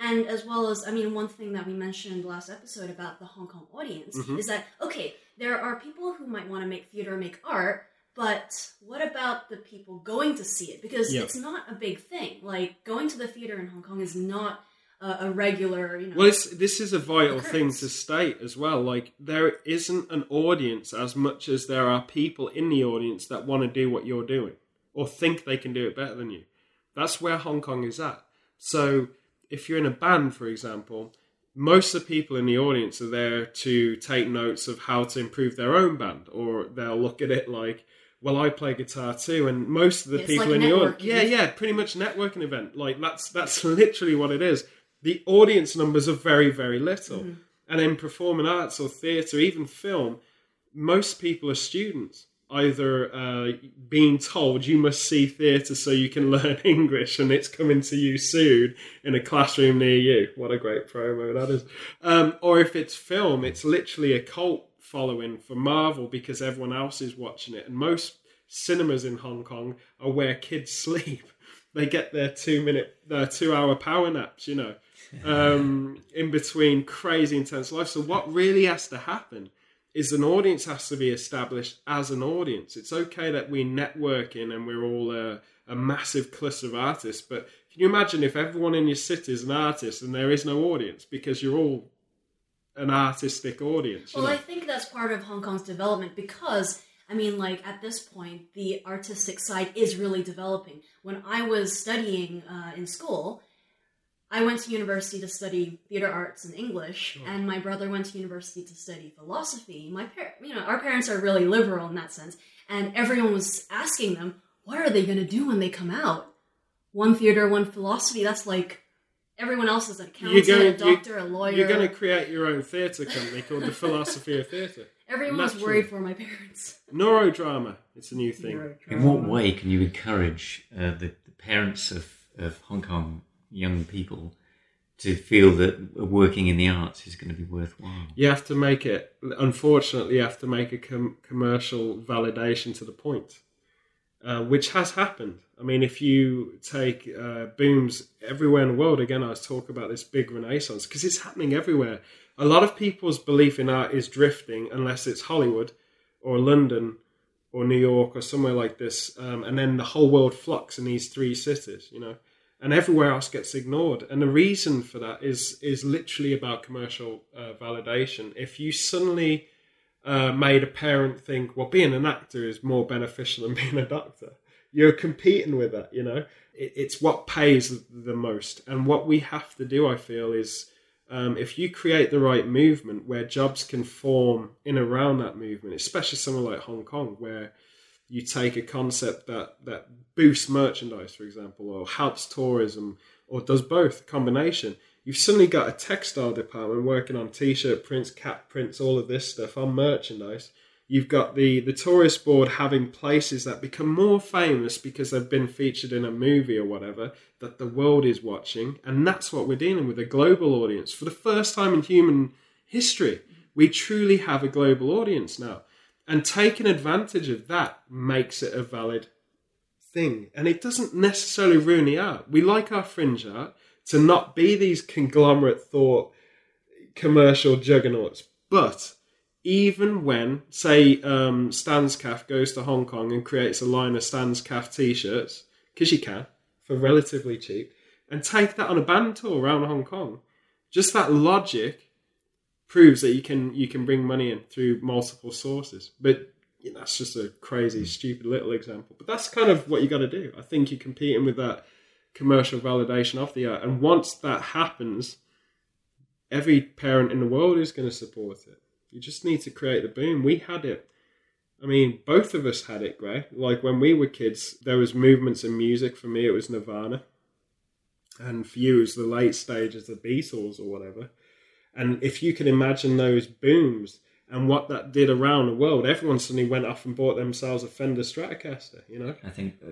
B: and as well as I mean one thing that we mentioned last episode about the Hong Kong audience
A: Mm-hmm.
B: is that okay there are people who might want to make theater make art. But what about the people going to see it? Because
A: Yeah.
B: it's not a big thing. Like going to the theater in Hong Kong is not a, a regular, you know.
A: Well, this is a vital
B: Occurrence.
A: thing to state as well. Like there isn't an audience as much as there are people in the audience that want to do what you're doing or think they can do it better than you. That's where Hong Kong is at. So if you're in a band, for example, most of the people in the audience are there to take notes of how to improve their own band, or they'll look at it like, well, I play guitar too, and most of the
B: It's
A: people
B: like
A: in the audience, yeah, yeah, pretty much networking event. Like that's that's literally what it is. The audience numbers are very very little, mm-hmm. and in performing arts or theatre, even film, most people are students. Either uh, being told you must see theatre so you can learn English, and it's coming to you soon in a classroom near you. What a great promo that is! Um, or if it's film, it's literally a cult following for Marvel because everyone else is watching it, and most cinemas in Hong Kong are where kids sleep. They get their two minute, their two hour power naps. You know, um, in between crazy intense life. So what really has to happen is an audience has to be established as an audience. It's okay that we're networking and we're all a, a massive cluster of artists, but can you imagine if everyone in your city is an artist and there is no audience because you're all an artistic audience?
B: Well, know? I think that's part of Hong Kong's development because I mean, like at this point, the artistic side is really developing. When I was studying uh, in school, I went to university to study theater arts and English, oh. and my brother went to university to study philosophy. My par- you know, our parents are really liberal in that sense, and everyone was asking them, "What are they going to do when they come out? One theater, one philosophy. That's like everyone else is an accountant, gonna, a doctor, a lawyer.
A: You're going to create your own theatre company called the Philosophy of Theatre.
B: Everyone was worried for my parents.
A: Neurodrama. It's a new thing. Neurodrama.
C: In what way can you encourage uh, the, the, parents of, of Hong Kong young people to feel that working in the arts is going to be worthwhile?
A: You have to make it. Unfortunately, you have to make a com- commercial validation to the point, uh, which has happened. I mean, if you take uh, booms everywhere in the world, again, I was talking about this big renaissance because it's happening everywhere a lot of people's belief in art is drifting unless it's Hollywood or London or New York or somewhere like this, um, and then the whole world flocks in these three cities, you know, and everywhere else gets ignored. And the reason for that is is literally about commercial uh, validation. If you suddenly uh, made a parent think, well, being an actor is more beneficial than being a doctor, you're competing with that, you know. It, it's what pays the most, and what we have to do, I feel, is um, if you create the right movement where jobs can form in around that movement, especially somewhere like Hong Kong, where you take a concept that that boosts merchandise, for example, or helps tourism, or does both, combination. You've suddenly got a textile department working on t-shirt prints, cap prints, all of this stuff on merchandise, You've got the the tourist board having places that become more famous because they've been featured in a movie or whatever that the world is watching, and that's what we're dealing with a global audience for the first time in human history. We truly have a global audience now, and taking advantage of that makes it a valid thing, and it doesn't necessarily ruin the art. We like our fringe art to not be these conglomerate thought commercial juggernauts, but even when, say, um, Stan's Cafe goes to Hong Kong and creates a line of Stan's Cafe t-shirts, because you can, for relatively cheap, and take that on a band tour around Hong Kong, just that logic proves that you can you can bring money in through multiple sources. But you know, that's just a crazy, hmm. stupid little example. But that's kind of what you got to do. I think you're competing with that commercial validation of the art, and once that happens, every parent in the world is going to support it. You just need to create the boom. We had it. I mean, both of us had it, Gray. Like when we were kids, there was movements in music. For me, it was Nirvana, and for you, it was the late stages of the Beatles or whatever. And if you can imagine those booms and what that did around the world, everyone suddenly went off and bought themselves a Fender Stratocaster. You know,
C: I think uh,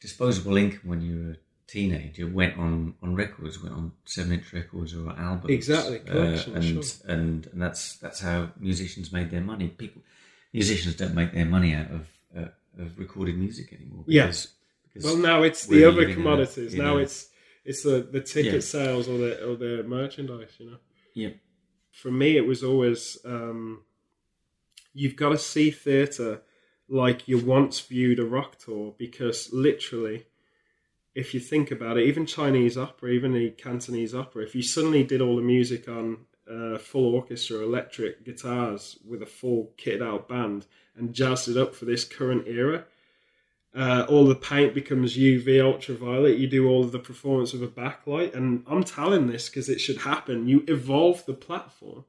C: disposable income when you were a teenager went on on records, went on seven inch records or albums.
A: Exactly, uh,
C: and, sure. and and that's that's how musicians made their money. People, musicians don't make their money out of uh, of recorded music anymore.
A: Yes. yeah. Well, now it's the other commodities. A, now it's it's the the ticket yeah. sales or the or the merchandise. You know.
C: Yeah.
A: For me, it was always um, you've got to see theatre like you once viewed a rock tour because literally if you think about it, even Chinese opera, even the Cantonese opera, if you suddenly did all the music on uh, full orchestra, electric guitars with a full kitted out band and jazzed it up for this current era, uh, all the paint becomes UV ultraviolet. You do all of the performance with a backlight, and I'm telling this because it should happen. You evolve the platform.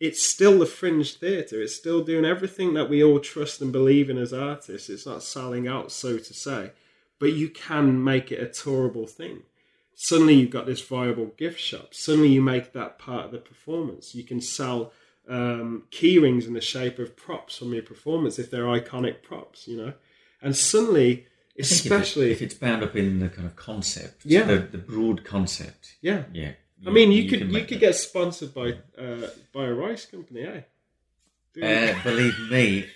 A: It's still the fringe theatre. It's still doing everything that we all trust and believe in as artists. It's not selling out, so to say but you can make it a tourable thing. Suddenly you've got this viable gift shop. Suddenly you make that part of the performance. You can sell um, key rings in the shape of props from your performance if they're iconic props, you know. And suddenly, especially
C: if, it, if, it's bound up in the kind of concept, yeah, the, the broad concept,
A: yeah,
C: yeah.
A: You, I mean, you, you could you could that. get sponsored by uh, by a rice company, eh?
C: Uh, believe me,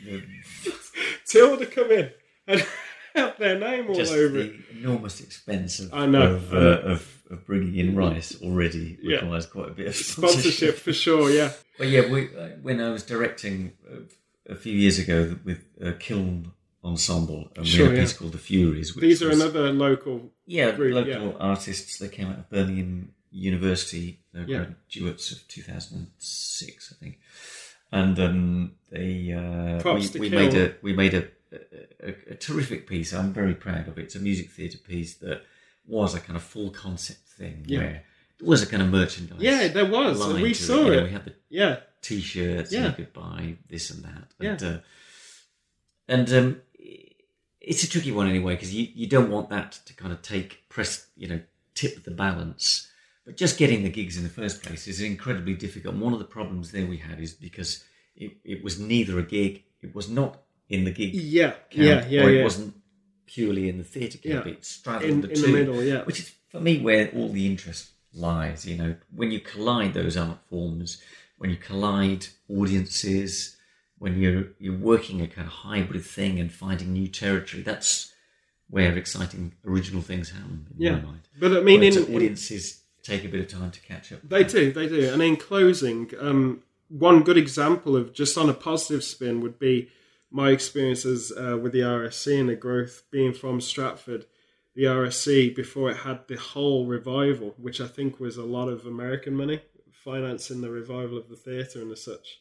A: Tilda come in. And have their name all
C: Just
A: over
C: the
A: it.
C: enormous expense of
A: I know,
C: of, uh, of, of bringing in rice already
A: Yeah.
C: requires quite a bit of
A: Sponsorship for sure, yeah.
C: But yeah, we, uh, when I was directing uh, a few years ago with a Kiln Ensemble, and we
A: Sure,
C: a
A: yeah.
C: piece called The Furies. Which
A: These are
C: was-
A: another local.
C: yeah,
A: group,
C: local
A: yeah.
C: artists. They came out of Birmingham University. They're
A: Yeah.
C: graduates of 2006, I think. And um, they uh, we, we made a we made a, a, a terrific piece. I'm very proud of it. It's a music theatre piece that was a kind of full concept thing
A: Yeah.
C: where there was a kind of merchandise.
A: Yeah, there was. We saw
C: You know,
A: it.
C: we had the
A: Yeah,
C: t-shirts
A: Yeah.
C: and buy this and that
A: Yeah.
C: and uh, and um, it's a tricky one anyway because you, you don't want that to kind of take press you know tip the balance but just getting the gigs in the first place is incredibly difficult and one of the problems there we had is because it, it was neither a gig it was not in the gig
A: yeah,
C: camp,
A: yeah, yeah,
C: or it
A: yeah.
C: wasn't purely in the theatre camp
A: Yeah.
C: it straddled
A: In,
C: the
A: in
C: two
A: the middle, yeah.
C: which is for me where all the interest lies. You know, when you collide those art forms, when you collide audiences, when you're you're working a kind of hybrid thing and finding new territory, that's where exciting original things happen in
A: Yeah.
C: my mind.
A: But I mean,
C: Whereas
A: in, in,
C: audiences take a bit of time to catch up.
A: They do, they do. And in closing, um, one good example of just on a positive spin would be my experiences uh, with the RSC and the growth being from Stratford. The RSC, before it had the whole revival, which I think was a lot of American money financing the revival of the theatre and as such,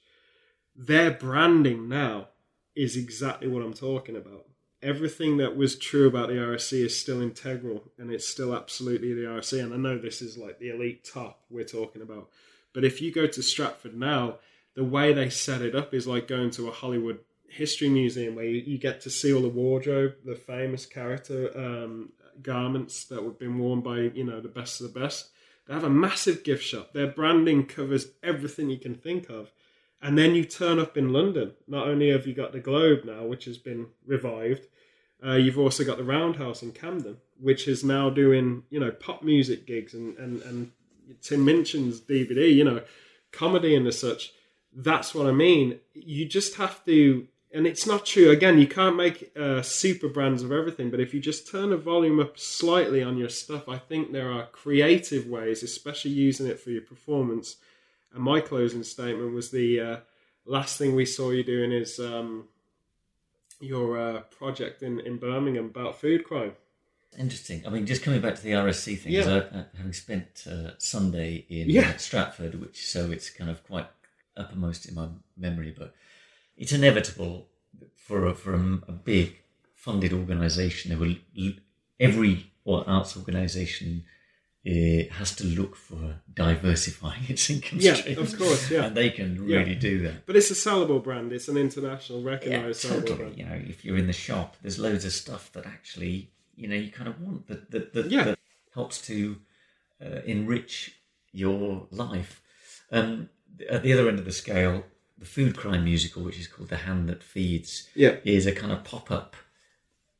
A: their branding now is exactly what I'm talking about. Everything that was true about the RSC is still integral and it's still absolutely the RSC. And I know this is like the elite top we're talking about. But if you go to Stratford now, the way they set it up is like going to a Hollywood history museum where you, you get to see all the wardrobe, the famous character um, garments that have been worn by, you know, the best of the best. They have a massive gift shop. Their branding covers everything you can think of. And then you turn up in London. Not only have you got the Globe now, which has been revived, uh, you've also got the Roundhouse in Camden, which is now doing you know pop music gigs and and and Tim Minchin's DVD, you know, comedy and as such. That's what I mean. You just have to, and it's not true. Again, you can't make uh, super brands of everything, but if you just turn the volume up slightly on your stuff, I think there are creative ways, especially using it for your performance. And my closing statement was the uh, last thing we saw you doing is um, your uh, project in, in Birmingham about food crime.
C: Interesting. I mean, just coming back to the RSC thing,
A: Yeah.
C: I, I, having spent uh, Sunday in
A: Yeah.
C: uh, Stratford, which so it's kind of quite uppermost in my memory, but it's inevitable for a, for a, a big funded organisation. There will every arts organisation uh, has to look for diversifying its income
A: Yeah,
C: streams.
A: of course, yeah.
C: and they can
A: Yeah.
C: really do that.
A: But it's a sellable brand. It's an international
C: Yeah,
A: recognised sellable
C: totally.
A: brand.
C: You know, if you're in the shop, there's loads of stuff that actually, you know, you kind of want that that, that,
A: Yeah.
C: that helps to uh, enrich your life. Um, at the other end of the scale, the food crime musical, which is called The Hand That Feeds,
A: Yeah.
C: is a kind of pop up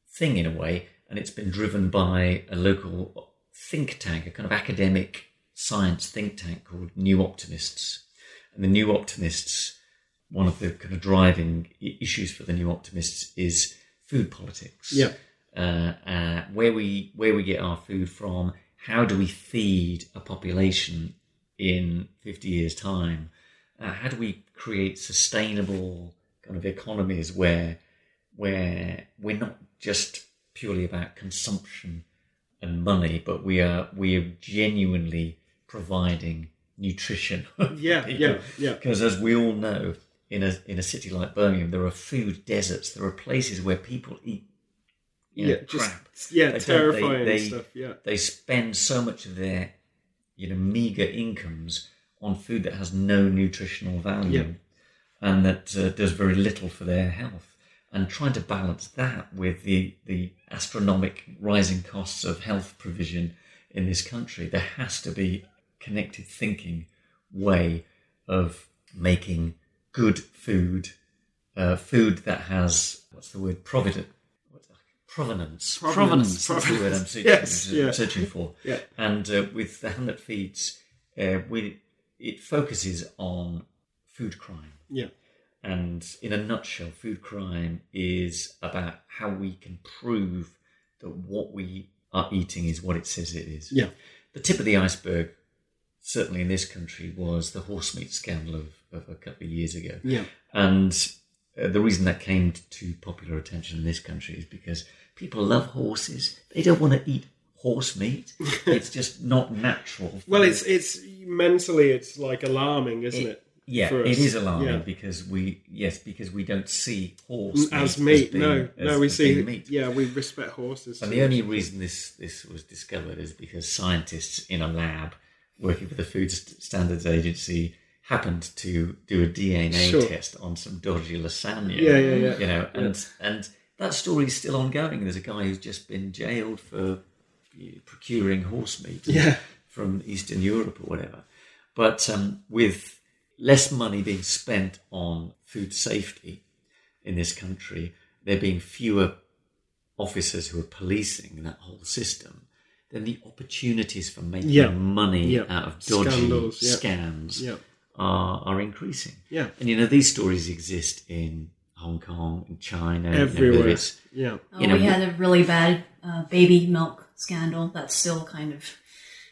C: thing in a way, and it's been driven by a local think tank, a kind of academic science think tank called New Optimists. And the New Optimists, one of the kind of driving issues for the New Optimists is food politics.
A: Yeah.
C: Uh, uh, where we where we get our food from, how do we feed a population in 50 years' time? Uh, how do we create sustainable kind of economies where where we're not just purely about consumption and money, but we are we are genuinely providing nutrition.
A: Yeah, yeah, yeah.
C: Because as we all know, in a in a city like Birmingham, there are food deserts. There are places where people eat you know,
A: yeah, just
C: crap.
A: yeah,
C: They
A: terrifying
C: they- they-
A: stuff. Yeah,
C: They spend so much of their you know meager incomes on food that has no nutritional value
A: Yeah.
C: and that uh, does very little for their health. And trying to balance that with the the astronomic rising costs of health provision in this country, there has to be connected thinking way of making good food, uh, food that has what's the word provident. that? Provenance.
A: Provenance.
C: That's the word I'm searching,
A: Yes, yeah.
C: searching for.
A: Yeah.
C: And uh, with the hand that feeds, uh, we it focuses on food crime
A: yeah,
C: And in a nutshell, food crime is about how we can prove that what we are eating is what it says it is.
A: Yeah.
C: The tip of the iceberg, certainly in this country, was the horse meat scandal of, of a couple of years ago.
A: Yeah.
C: And uh, the reason that came to popular attention in this country is because people love horses. They don't want to eat horse meat. it's just not natural.
A: Well, it's it's mentally it's like alarming, isn't it?
C: Yeah,
A: for
C: it
A: us.
C: is alarming
A: Yeah.
C: because we yes because we don't see horse
A: As
C: meat
A: no,
C: being-
A: no,
C: as-
A: we see.
C: meat.
A: Yeah, we respect horses.
C: And the only reason this this was discovered is because scientists in a lab working for the Food Standards Agency happened to do a DNA
A: Sure.
C: test on some dodgy lasagna.
A: Yeah, yeah, yeah.
C: You know, and and that story is still ongoing. There's a guy who's just been jailed for procuring horse meat
A: Yeah.
C: from Eastern Europe or whatever. But um, with less money being spent on food safety in this country, there being fewer officers who are policing that whole system, then the opportunities for making
A: Yeah.
C: money
A: Yeah.
C: out of dodgy
A: Scandals, yeah.
C: scams
A: Yeah.
C: are, are increasing.
A: Yeah.
C: And you know, these stories exist in Hong Kong, in China, you know,
A: Everywhere.
C: it's-
A: Yeah.
B: Oh,
C: You know,
B: we had a really bad uh, baby milk scandal that's still kind of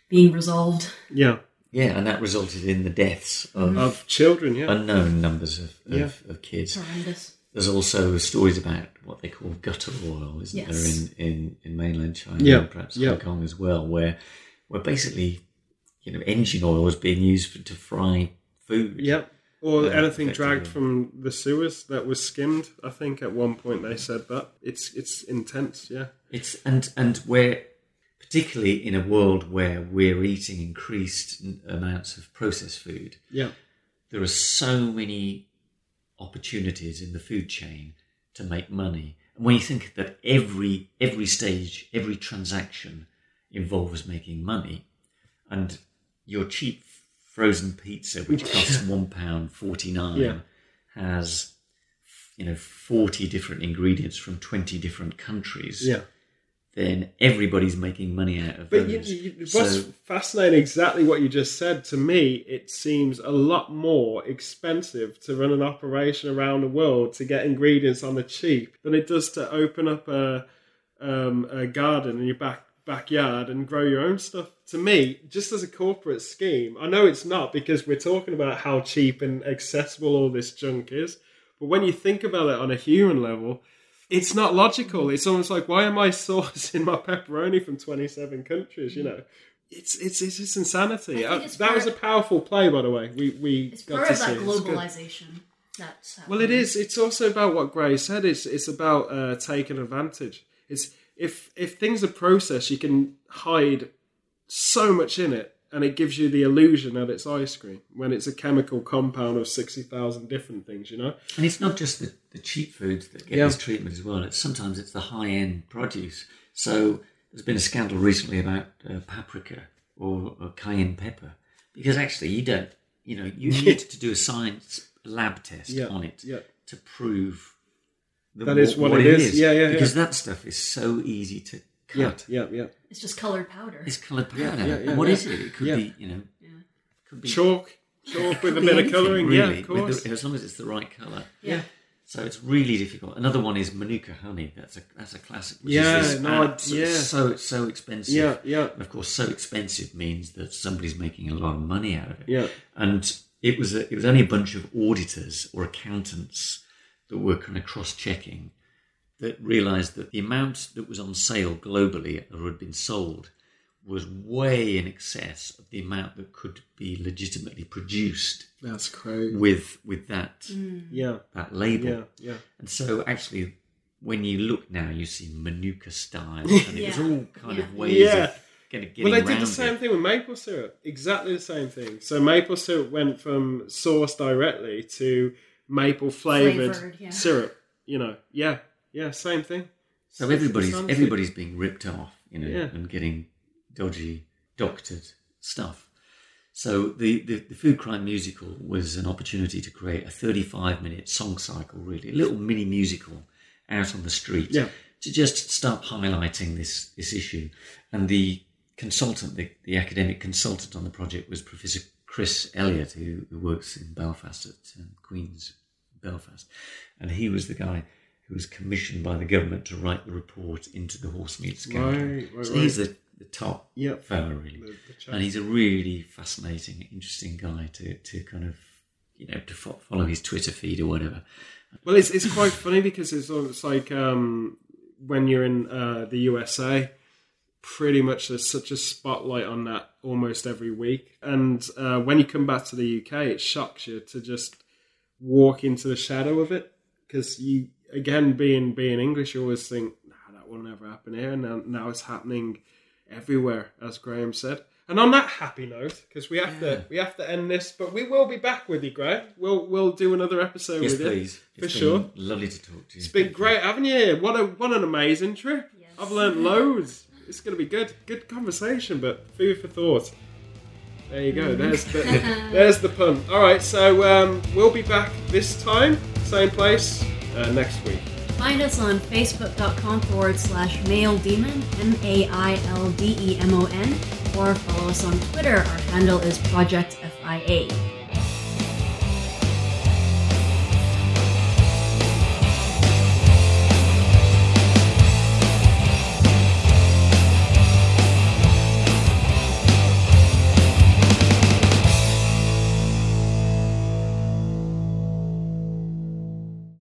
B: being resolved.
A: Yeah.
C: Yeah, and that resulted in the deaths of
A: Of children, yeah.
C: unknown numbers of, of,
A: Yeah.
C: of kids.
B: Horrendous.
C: There's also stories about what they call gutter oil, isn't
B: Yes.
C: there, in, in, in mainland China
A: Yeah,
C: and perhaps
A: yeah.
C: Hong Kong as well, where where basically, you know, engine oil is being used for, to fry food.
A: Yeah. Or
C: Yeah,
A: anything dragged from the sewers that was skimmed. I think at one point they said that. It's it's intense, yeah.
C: It's and and where particularly in a world where we're eating increased amounts of processed food,
A: Yeah.
C: there are so many opportunities in the food chain to make money. And when you think that every every stage, every transaction involves making money, and your cheap frozen pizza, which costs one pound forty nine,
A: Yeah.
C: has you know forty different ingredients from twenty different countries.
A: Yeah.
C: Then everybody's making money out of
A: But you,
C: those.
A: you, what's
C: so
A: fascinating, exactly what you just said, to me, it seems a lot more expensive to run an operation around the world to get ingredients on the cheap than it does to open up a, um, a garden in your back backyard and grow your own stuff. To me, just as a corporate scheme, I know it's not because we're talking about how cheap and accessible all this junk is. But when you think about it on a human level, it's not logical. It's almost like why am I sourcing my pepperoni from twenty seven countries? You know, it's it's it's just insanity.
B: I
A: Uh,
B: it's
A: that was a powerful play, by the way. We we
B: It's
A: got
B: part
A: to
B: of that
A: see. it. It's
B: globalization. That's happening.
A: Well, it is. It's also about what Gray said. It's it's about uh, taking advantage. It's if if things are processed, you can hide so much in it, and it gives you the illusion that it's ice cream when it's a chemical compound of sixty thousand different things. You know.
C: And it's not just the, the cheap foods that get
A: Yeah.
C: this treatment as well. It's sometimes it's the high end produce. So there's been a scandal recently about uh, paprika or, or cayenne pepper because actually you don't, you know, you need to do a science lab test
A: Yeah,
C: on it
A: yeah.
C: to prove the,
A: That is what it is. Yeah, yeah, yeah.
C: Because that stuff is so easy to cut.
A: Yeah, yeah, yeah.
B: It's just colored powder.
C: It's coloured powder.
A: yeah, yeah,
C: And what
A: yeah.
C: is it? It could
A: Yeah.
C: be, you know,
B: Yeah.
C: could be
A: Chalk, chalk with a
C: could
A: bit of colouring.
C: really,
A: yeah, of course.
C: the- as long as it's the right colour.
B: yeah.
C: So it's really difficult. Another one is Manuka honey. That's a that's a classic. Which
A: Yeah,
C: is
A: no, I-
C: abs-
A: yeah.
C: so it's so expensive.
A: Yeah, yeah.
C: And of course, so expensive means that somebody's making a lot of money out of it.
A: Yeah.
C: And it was a, it was only a bunch of auditors or accountants that were kind of cross checking that realised that the amount that was on sale globally or had been sold was way in excess of the amount that could be legitimately produced
A: That's crazy.
C: with with that mm.
A: Yeah,
C: that label.
A: yeah, yeah.
C: And so, actually, when you look now, you see Manuka style, and it was all kind
B: Yeah.
C: of ways
A: Yeah.
C: of kind of getting
A: Well, they did the same
C: it.
A: thing with maple syrup. Exactly the same thing. So maple syrup went from source directly to maple flavored
B: Flavoured, yeah.
A: syrup. You know, yeah, yeah, same thing.
C: So everybody's everybody's being ripped off, you know,
A: Yeah.
C: and getting dodgy doctored stuff. So the, the, the Food Crime musical was an opportunity to create a 35 minute song cycle, really, a little mini musical out on the street
A: Yeah.
C: to just start highlighting this, this issue. And the consultant, the, the academic consultant on the project was Professor Chris Elliott, who, who works in Belfast at um, Queen's Belfast, and he was the guy who was commissioned by the government to write the report into the horse meat scandal.
A: Right, right,
C: so
A: right.
C: he's the, the top
A: Yep.
C: fellow, really,
A: The- the
C: and he's a really fascinating, interesting guy to to kind of you know to fo- follow his Twitter feed or whatever.
A: Well, it's it's quite funny because it's almost like um, when you're in uh, the USA, pretty much there's such a spotlight on that almost every week, and uh, when you come back to the UK, it shocks you to just walk into the shadow of it because you again being being English, you always think nah, that will never happen here, and now, now it's happening everywhere, as Graeme said. And on that happy note, because we have
C: Yeah.
A: to we have to end this, but we will be back with you, Greg. We'll we'll do another episode
C: Yes,
A: with you
C: please.
A: for benshi.
C: Lovely to talk to you.
A: It's been great having you here. What a what an amazing trip.
B: Yes.
A: I've learned loads. It's going to be good. Good conversation, but food for thought. There you go. There's the there's the pun. All right, so um, we'll be back this time, same place uh, next week.
B: Find us on facebook.com forward slash maildemon, M A I L D E M O N, or follow us on Twitter. Our handle is Project FIA.